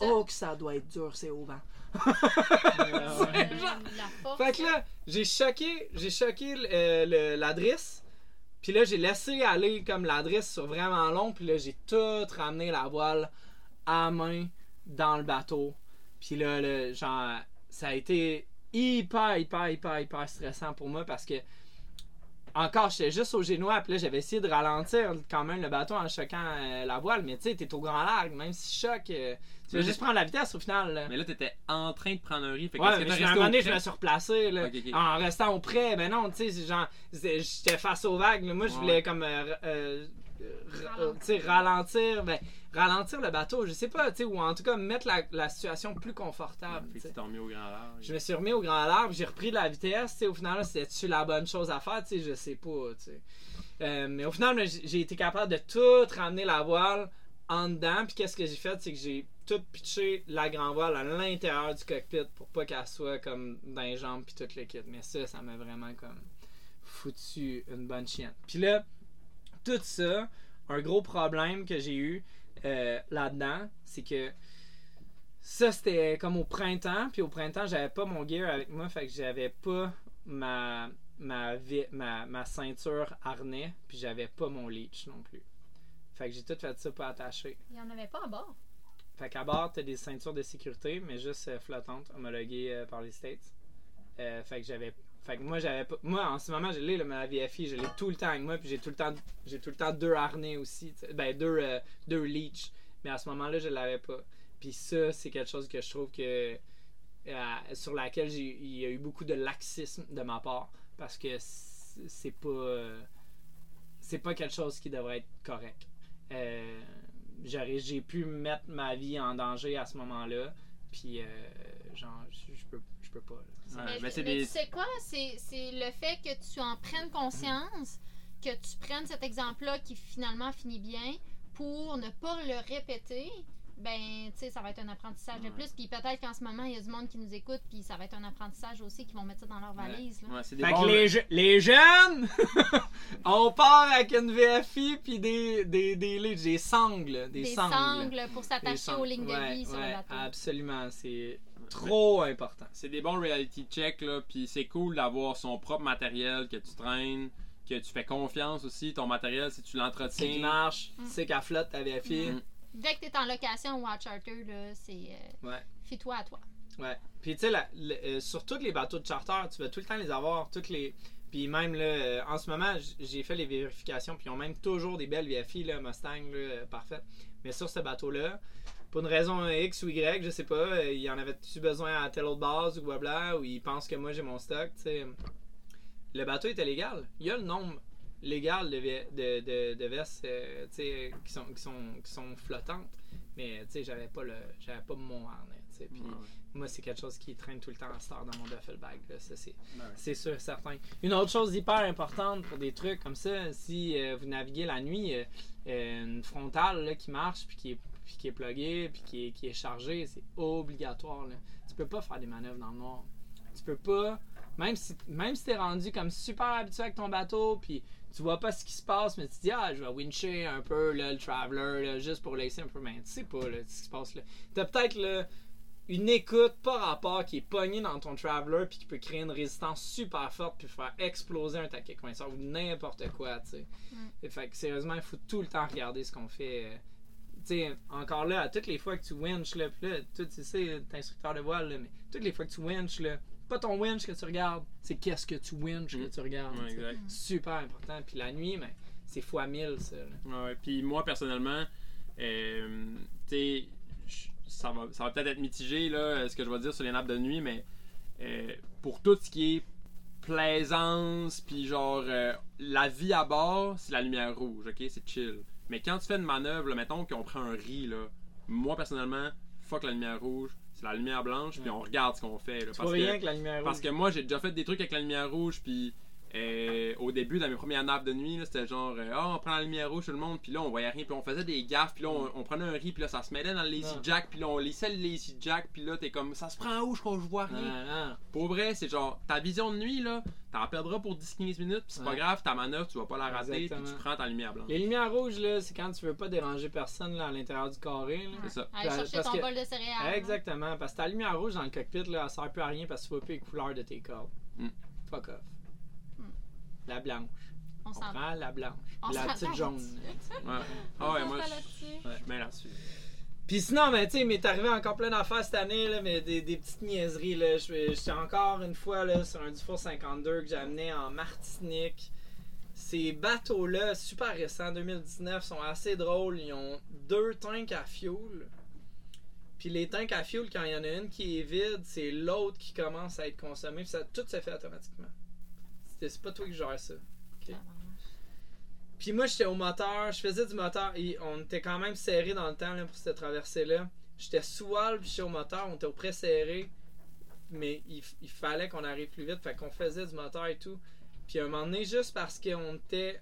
Oh, que ça doit être dur, c'est au vent. Genre- la force. Fait que là, j'ai choqué, j'ai choqué euh, le- la drisse. Puis là, j'ai laissé aller comme l'adresse sur vraiment long. Puis là, j'ai tout ramené la voile à main dans le bateau. Puis là, là, genre, ça a été hyper, hyper, hyper, hyper stressant pour moi parce que encore, j'étais juste au génois, puis là, j'avais essayé de ralentir quand même le bateau en choquant euh, la voile, mais tu sais, t'es au grand large, même si je choque, euh, tu Mais juste prendre la vitesse au final. là. Mais là, t'étais en train de prendre un riz. Fait que Ouais, mais à un moment donné, je me suis replacé là, en restant au près. Ben non, tu sais, genre, j'étais face aux vagues. là. Moi, je Ouais. voulais comme euh, Ralentir. sais, ralentir, ben, ralentir le bateau, je sais pas, ou en tout cas mettre la, la situation plus confortable. Fait tu t'es remis au grand large. Je me suis remis au grand large, j'ai repris de la vitesse, au final, c'était-tu la bonne chose à faire, je sais pas. Euh, mais au final, j'ai été capable de tout ramener la voile en dedans, puis qu'est-ce que j'ai fait, c'est que j'ai tout pitché la grand voile à l'intérieur du cockpit pour pas qu'elle soit comme dans les jambes puis tout le kit. Mais ça, ça m'a vraiment comme foutu une bonne chienne. Puis là, tout ça, un gros problème que j'ai eu euh, là-dedans, c'est que ça, c'était comme au printemps. Puis au printemps, j'avais pas mon gear avec moi. Fait que j'avais pas ma, ma, ma, ma ceinture harnais. Puis j'avais pas mon leech non plus. Fait que j'ai tout fait ça pas attaché. Il n'y en avait pas à bord. Fait qu'à bord, t'as des ceintures de sécurité, mais juste euh, flottantes, homologuées euh, par les States. Euh, fait que j'avais. Fait que moi, j'avais pas. Moi, en ce moment, je l'ai, ma VFI, je l'ai tout le temps avec moi, puis j'ai tout le temps, j'ai tout le temps deux harnais aussi. Ben, deux, euh, deux leech. Mais à ce moment-là, je l'avais pas. Puis ça, c'est quelque chose que je trouve que. euh, sur laquelle il y a eu beaucoup de laxisme de ma part. Parce que c'est pas. euh, c'est pas quelque chose qui devrait être correct. Euh, j'ai pu mettre ma vie en danger à ce moment-là. Puis, genre, je, peux, peux pas. Ouais, mais mais c'est mais des- tu sais quoi? C'est c'est le fait que tu en prennes conscience, que tu prennes cet exemple-là qui finalement finit bien pour ne pas le répéter. Ben, tu sais, ça va être un apprentissage de plus. Puis peut-être qu'en ce moment, il y a du monde qui nous écoute, puis ça va être un apprentissage aussi, qui vont mettre ça dans leur valise. là. Ouais, c'est des Fait bons- que les, je- les jeunes, on part avec une VFI puis des, des, des, des sangles. Des, Des sangles. sangles pour s'attacher aux lignes de Ouais, vie sur ouais, le bateau. Absolument, c'est trop important. c'est des bons reality checks là puis c'est cool d'avoir son propre matériel que tu traînes que tu fais confiance aussi ton matériel si tu C'est l'entretiens marche, Mm. c'est qu'elle flotte ta VFI. Mm. Dès que tu es en location ou en charter, là, c'est. euh, Ouais. Fie-toi à toi. Ouais. Puis tu sais, euh, sur tous les bateaux de charter, tu vas tout le temps les avoir, toutes les. Puis même là, euh, en ce moment, j'ai fait les vérifications, puis ils ont même toujours des belles VFI, là, Mustang, là, euh, parfait. Mais sur ce bateau-là, pour une raison X ou Y, je sais pas, euh, il y en avait-tu besoin à telle autre base ou blabla, ou ils pensent que moi j'ai mon stock, tu sais. Le bateau était légal. Il y a le nombre légal de, de, de, de vestes, euh, qui sont, qui, sont, qui sont flottantes. Mais tu sais, j'avais pas le j'avais pas mon harnais. Puis Ouais, ouais. moi, c'est quelque chose qui traîne tout le temps à Star dans mon duffel bag. là. Ça, c'est, ouais. c'est sûr, certain. Une autre chose hyper importante pour des trucs comme ça, si euh, vous naviguez la nuit, euh, une frontale là, qui marche, puis qui est, puis qui est pluguée, puis qui est, qui est chargée, c'est obligatoire. Là. Tu peux pas faire des manœuvres dans le noir. Tu peux pas, même si, même si t'es rendu comme super habitué avec ton bateau, puis tu vois pas ce qui se passe, mais tu te dis, ah, je vais wincher un peu là, le Traveler, là, juste pour laisser un peu, mais tu sais pas là, ce qui se passe là. T'as peut-être là, une écoute par rapport qui est pognée dans ton Traveler puis qui peut créer une résistance super forte puis faire exploser un taquet coinceur ou n'importe quoi, tu sais. Mm. Fait que sérieusement, il faut tout le temps regarder ce qu'on fait. Sais, encore là, à toutes les fois que tu winches, là, pis là, tu sais, t'es instructeur de voile, là, mais toutes les fois que tu winches, là, pas ton winch que tu regardes, c'est qu'est-ce que tu winches que Mm. tu regardes. Ouais. Super important. Puis la nuit, mais c'est fois mille, ça. là. Ouais, puis moi personnellement, euh, tu sais, je- ça va, ça va peut-être être mitigé là, ce que je vais dire sur les nappes de nuit, mais euh, pour tout ce qui est plaisance, puis genre euh, la vie à bord, c'est la lumière rouge, ok, c'est chill. Mais quand tu fais une manœuvre, là, mettons qu'on prend un riz là, moi personnellement, fuck la lumière rouge, c'est la lumière blanche, puis on regarde ce qu'on fait. Là, parce que- rien que la lumière parce rouge. que moi, j'ai déjà fait des trucs avec la lumière rouge, puis euh, au début, dans mes premières nappes de nuit, c'était genre, euh, ah, on prend la lumière rouge tout le monde, puis là, on voyait rien, puis on faisait des gaffes, puis là, on, on prenait un riz, puis là, ça se mêlait dans le lazy Ouais. jack, puis là, on laissait le lazy jack, puis là, t'es comme, ça se prend où, je crois que je vois rien. Ah, ah. Pour vrai, c'est genre, ta vision de nuit, là, t'en perdras pour 10-15 minutes, puis c'est pas grave, ta manœuvre, tu vas pas la rater, puis tu prends ta lumière blanche. Les lumières rouges, là, c'est quand tu veux pas déranger personne là, à l'intérieur du carré. Là. C'est ça. Aller Parce chercher ton que- bol de céréales. là. Exactement, parce que ta lumière rouge dans le cockpit, là, elle sert plus à rien parce que tu vois plus les couleurs de tes cordes. Mm. Fuck off. La blanche. On On prend la blanche. On la petite jaune. Ouais. Ah ouais, moi, je. Ouais. je suis bien là-dessus. Puis sinon, ben, tu sais, il m'est arrivé encore plein d'affaires cette année, là, mais des, des petites niaiseries. Là. Je- J'étais encore une fois là, sur un Dufour 52 que j'amenais en Martinique. Ces bateaux-là, super récents, 2019, sont assez drôles. Ils ont deux tanks à fuel. Puis les tanks à fuel, quand il y en a une qui est vide, c'est l'autre qui commence à être consommé. Puis ça, tout se fait automatiquement. C'est pas toi qui gères ça. Puis moi, j'étais au moteur, je faisais du moteur et on était quand même serré dans le temps là, pour cette traversée-là. J'étais sous voile, puis j'étais au moteur, on était au près serré, mais il, il fallait qu'on arrive plus vite, fait qu'on faisait du moteur et tout. Puis à un moment donné, juste parce qu'on était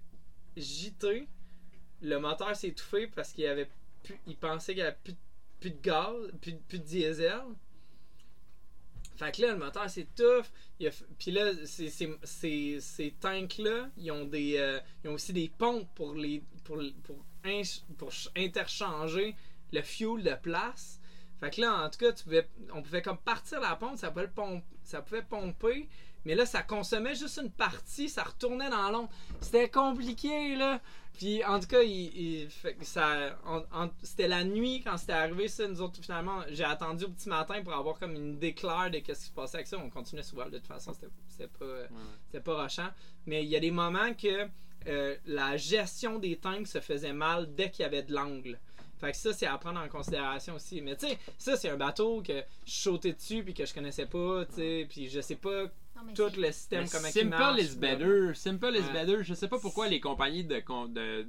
gité, le moteur s'est étouffé parce qu'il avait plus, il pensait qu'il y avait plus, de- plus de gaz, plus de diesel. Fait que là, le moteur s'étouffe. Puis là, ces, ces, tanks-là, ils ont des euh, ils ont aussi des pompes pour les pour, pour, interchanger le fuel de place. Fait que là, en tout cas, on pouvait comme partir la pompe, ça pouvait, pompe, ça pouvait pomper, mais là, ça consommait juste une partie, ça retournait dans l'ombre. C'était compliqué, là. Puis en tout cas, il, il- fait que ça, c'était la nuit quand c'était arrivé, ça. Nous autres, finalement, j'ai attendu au petit matin pour avoir comme une idée claire de ce qui se passait avec ça. On continuait souvent, de toute façon, c'était pas, Ouais. c'était pas rochant. Mais il y a des moments que euh, la gestion des tanks se faisait mal dès qu'il y avait de l'angle. Fait que ça, c'est à prendre en considération aussi. Mais tu sais, ça, c'est un bateau que je sautais dessus puis que je connaissais pas, tu sais, puis je sais pas tout le système Mais comment il Simple marche. is better. Simple is Ouais. better. Je sais pas pourquoi les compagnies de, con- de,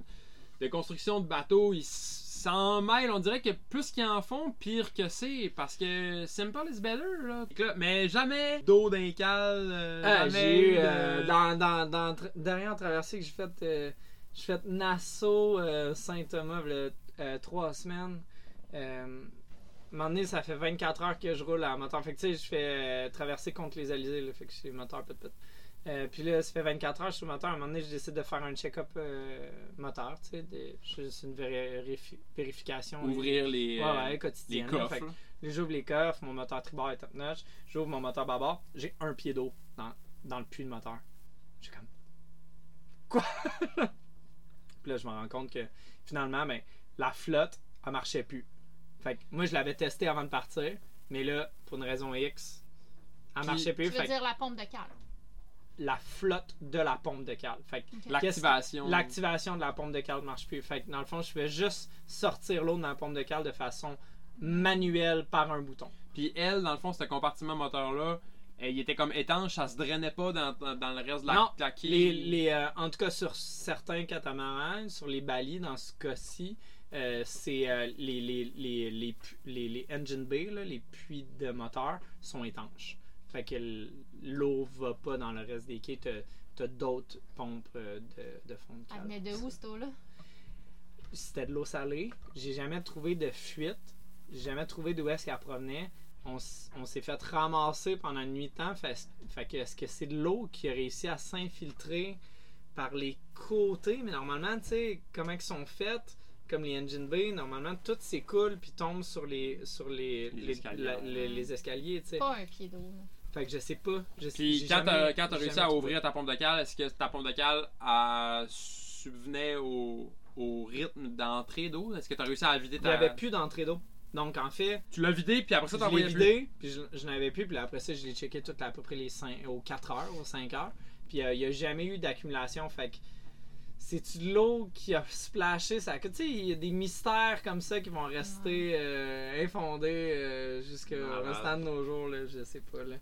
de construction de bateaux, ils s'en mêlent. On dirait que plus qu'ils en font, pire que c'est. Parce que simple is better. Là. Là, Mais jamais d'eau d'un cale. euh, Ah, jamais j'ai eu de- euh, dans, dans, dans tra- dernière traversée que j'ai faite, euh, j'ai fait Nassau euh, Saint-Thomas euh, trois semaines. Euh, donné, ça fait 24 heures que je roule à moteur. Fait que tu sais, je fais euh, traverser contre les Alizés, là, fait que je suis moteur pit pit. Euh, puis là, ça fait 24 heures, je suis moteur. À un moment donné, je décide de faire un check-up euh, moteur, tu sais. des- C'est une véri- vérification. Ouvrir les, Ouais, euh, ouais, les quotidienne. là. coffres. Fait que J'ouvre les coffres, mon moteur tribord est top notch. J'ouvre mon moteur bâbord, j'ai un pied d'eau dans, dans le puits de moteur. J'ai comme. Quoi? Puis là, je me rends compte que finalement, ben, la flotte, elle marchait plus. Fait que moi, je l'avais testé avant de partir, mais là, pour une raison X, elle Puis, marchait Tu plus. veux Fait que dire la pompe de cale. la flotte de la pompe de cale. Fait. L'activation. l'activation de la pompe de cale marche plus. Fait que dans le fond, je fais juste sortir l'eau de la pompe de cale de façon manuelle par un bouton. Puis elle, dans le fond, ce compartiment moteur-là, euh, il était comme étanche, ça se drainait pas dans, dans, dans le reste de la, Non, la quille. Les, les, euh, en tout cas, sur certains catamarans, sur les balis, dans ce cas-ci, euh, c'est euh, les, les, les, les, engine bay, là, les puits de moteur, sont étanches. Fait que l'eau va pas dans le reste des quais. T'as, t'as d'autres pompes euh, de, de fond de Elle cale. venait de où, cette eau-là? C'était de l'eau salée. J'ai jamais trouvé de fuite. J'ai jamais trouvé d'où est-ce qu'elle provenait. On, on s'est fait ramasser pendant une nuit de temps. Fait, fait que est-ce que c'est de l'eau qui a réussi à s'infiltrer par les côtés? Mais normalement, tu sais, comment ils sont faites, comme les engine bay, normalement, tout s'écoule puis tombe sur les, sur les, Les les, escaliers. la- les- les escaliers, tu sais. Pas un pied d'eau. Fait que je sais pas. Je sais, Puis quand t'as quand réussi à trouvé. ouvrir ta pompe de cale, est-ce que ta pompe de cale elle subvenait au, au rythme d'entrée d'eau? Est-ce que t'as réussi à vider Il ta... n'y avait plus d'entrée d'eau. Donc, en fait, Tu l'as vidé, puis après ça, je l'ai t'envoyais plus. vidé, puis je, je n'avais plus, puis après ça, je l'ai checké tout à peu près les 5, aux 4 heures, aux 5 heures. Puis euh, il n'y a jamais eu d'accumulation, fait que c'est-tu de l'eau qui a splashé ça? Que, tu sais, il y a des mystères comme ça qui vont rester euh, infondés euh, jusqu'au restant de nos jours, là, je sais pas. Là.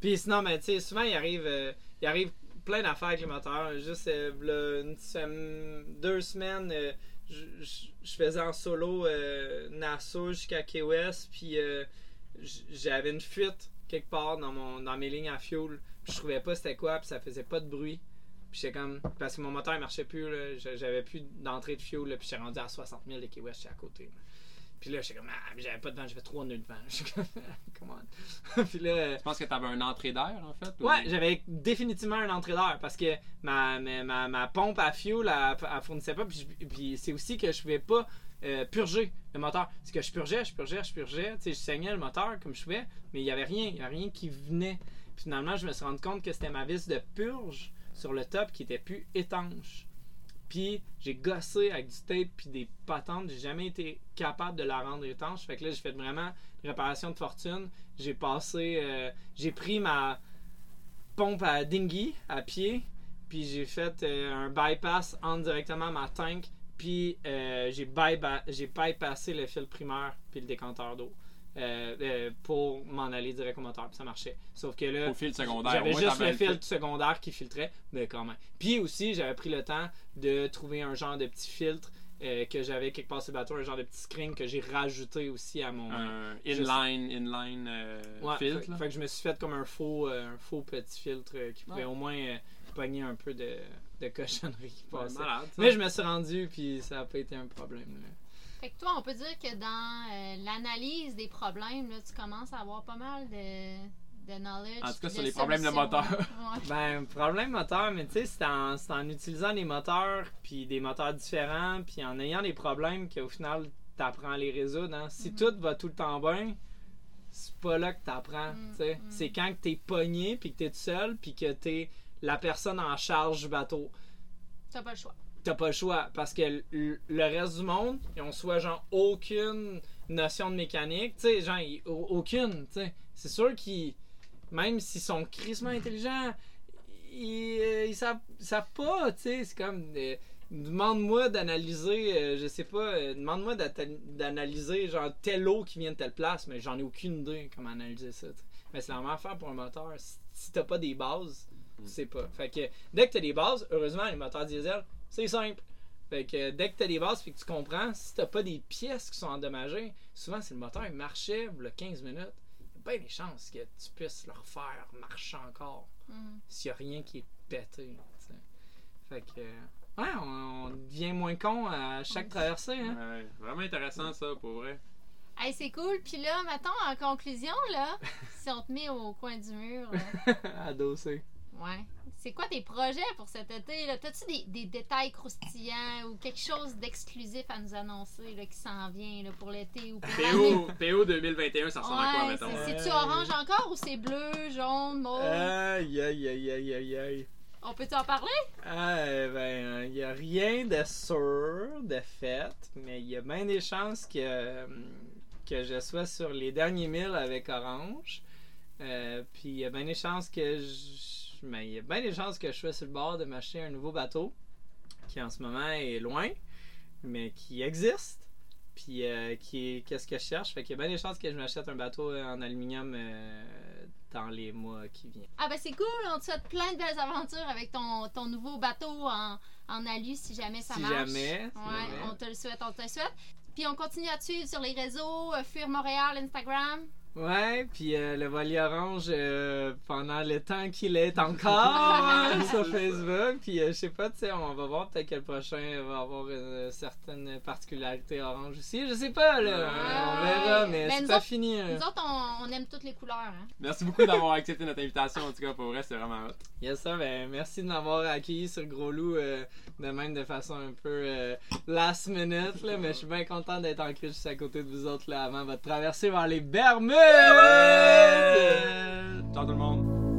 Puis sinon, ben, tu sais, souvent, il arrive, euh, il arrive plein d'affaires avec les moteurs. Juste euh, une sem- deux semaines, euh, je, faisais en solo euh, Nassau jusqu'à Key West, puis euh, j'avais une fuite quelque part dans, mon, dans mes lignes à fuel. Puis je trouvais pas c'était quoi, puis ça faisait pas de bruit. Puis j'étais comme. Parce que mon moteur il marchait plus, là, j'a- j'avais plus d'entrée de fuel, là, puis j'étais rendu à 60 000 de Key West, j'étais à côté. là. Puis là, j'étais comme. Ah, mais j'avais pas de vent, j'avais trois nœuds de vent. J'étais comme. Come on. puis là. euh, Je pense que t'avais un entrée d'air, en fait. ou- Ouais, j'avais définitivement un entrée d'air parce que ma, ma, ma, pompe à fuel, elle, elle fournissait pas. Puis c'est aussi que je pouvais pas euh, purger le moteur. C'est que je purgeais, je purgeais, je purgeais. Tu sais, je saignais le moteur comme je pouvais, mais il y avait rien, il y avait rien qui venait. Puis finalement, je me suis rendu compte que c'était ma vis de purge sur le top qui était plus étanche. Puis j'ai gossé avec du tape puis des patentes, j'ai jamais été capable de la rendre étanche. Fait que là, j'ai fait vraiment une réparation de fortune. J'ai passé, euh, j'ai pris ma pompe à dinghy à pied, puis j'ai fait euh, un bypass entre directement ma tank, puis euh, j'ai bypa- j'ai bypassé le fil primaire puis le décanteur d'eau. Euh, euh, pour m'en aller direct au moteur, puis ça marchait. Sauf que là, Au fil secondaire. j'avais juste le fil filtre. secondaire qui filtrait, mais quand même. Puis aussi, j'avais pris le temps de trouver un genre de petit filtre euh, que j'avais quelque part sur le bateau, un genre de petit screen que j'ai rajouté aussi à mon. Un Juste- inline, inline euh, Ouais, filtre. fait, là. fait que je me suis fait comme un faux, euh, un faux petit filtre euh, qui pouvait Ouais. au moins euh, pogner un peu de, de cochonnerie qui Ouais, passait. malade. Mais je me suis rendu, puis ça n'a pas été un problème. là. Fait que toi, on peut dire que dans euh, l'analyse des problèmes, là, tu commences à avoir pas mal de, de knowledge. En tout cas, sur les problèmes de moteur. Ouais. Ben, problème moteur, mais tu sais, c'est en, c'est en utilisant des moteurs, puis des moteurs différents, puis en ayant des problèmes qu'au final, t'apprends à les résoudre. Hein. Si Mhm. tout va tout le temps bien, c'est pas là que t'apprends. Mhm, tu sais. mhm. C'est quand que t'es pogné, puis que t'es tout seul, puis que t'es la personne en charge du bateau. T'as pas le choix. T'as pas le choix, parce que le reste du monde, ils ont soit genre aucune notion de mécanique, tu sais, genre, ils- aucune, tu sais. C'est sûr qu'ils, même s'ils sont crissement intelligents, ils, euh, ils savent, pas, tu sais. C'est comme, euh, demande-moi d'analyser, euh, je sais pas, euh, demande-moi d'analyser genre telle eau qui vient de telle place, mais j'en ai aucune idée comment analyser ça. Mais c'est la même affaire pour un moteur. Si, si t'as pas des bases, tu sais pas. Fait que dès que t'as des bases, heureusement, les moteurs diesel, c'est simple. Fait que dès que t'as des bases puis que tu comprends, si t'as pas des pièces qui sont endommagées, souvent si le moteur il marchait le 15 minutes, il y a bien des chances que tu puisses le refaire marcher encore Mhm. s'il y a rien qui est pété. tu sais. Fait que ouais, on, on devient moins con à chaque traversée. Hein? Ouais, vraiment intéressant ça, pour vrai. Hey, c'est cool. Puis là, mettons, en conclusion, là, si on te met au coin du mur, là, Adossé. Ouais. C'est quoi tes projets pour cet été? là? T'as-tu des, des détails croustillants ou quelque chose d'exclusif à nous annoncer là, qui s'en vient là, pour l'été ou pour? PO, PO 2021, ça ressemble à quoi, Ouais, mettons? c'est- c'est-tu Ouais. orange encore ou c'est bleu, jaune, mauve? Aïe aïe aïe aïe aïe aïe. On peut-tu en parler? Ah, ben, il n'y a rien de sûr, de fait, mais il y a bien des chances que, euh, que je sois sur les derniers milles avec Orange. Euh, puis il y a bien des chances que je. Mais il y a bien des chances que je sois sur le bord de m'acheter un nouveau bateau qui en ce moment est loin, mais qui existe. Puis euh, qui est qu'est-ce que je cherche? Fait qu'il y a bien des chances que je m'achète un bateau euh, en aluminium euh, dans les mois qui viennent. Ah ben c'est cool, on te souhaite plein de belles aventures avec ton, ton nouveau bateau en, en alu si jamais ça Si marche. jamais, si Ouais, jamais. on te le souhaite, on te le souhaite. Puis on continue à te suivre sur les réseaux, Fuir Montréal, Instagram. Ouais, puis euh, le voilier orange euh, pendant le temps qu'il est encore euh, sur Facebook. Puis euh, je sais pas, tu sais, on va voir peut-être que le prochain va avoir une certaine particularité orange aussi. Je sais pas, là. Ouais. on verra, mais Mais c'est pas autres- fini. hein. Nous autres, on, on aime toutes les couleurs. Hein? Merci beaucoup d'avoir accepté notre invitation, en tout cas, pour vrai, c'est vraiment hot. Yes, sir, ben, merci de m'avoir accueilli sur Gros Loup euh, de même de façon un peu euh, last minute, là, mais je suis bien content d'être ancré juste à côté de vous autres là, avant votre traversée vers les Bermudes! Ciao tout le monde!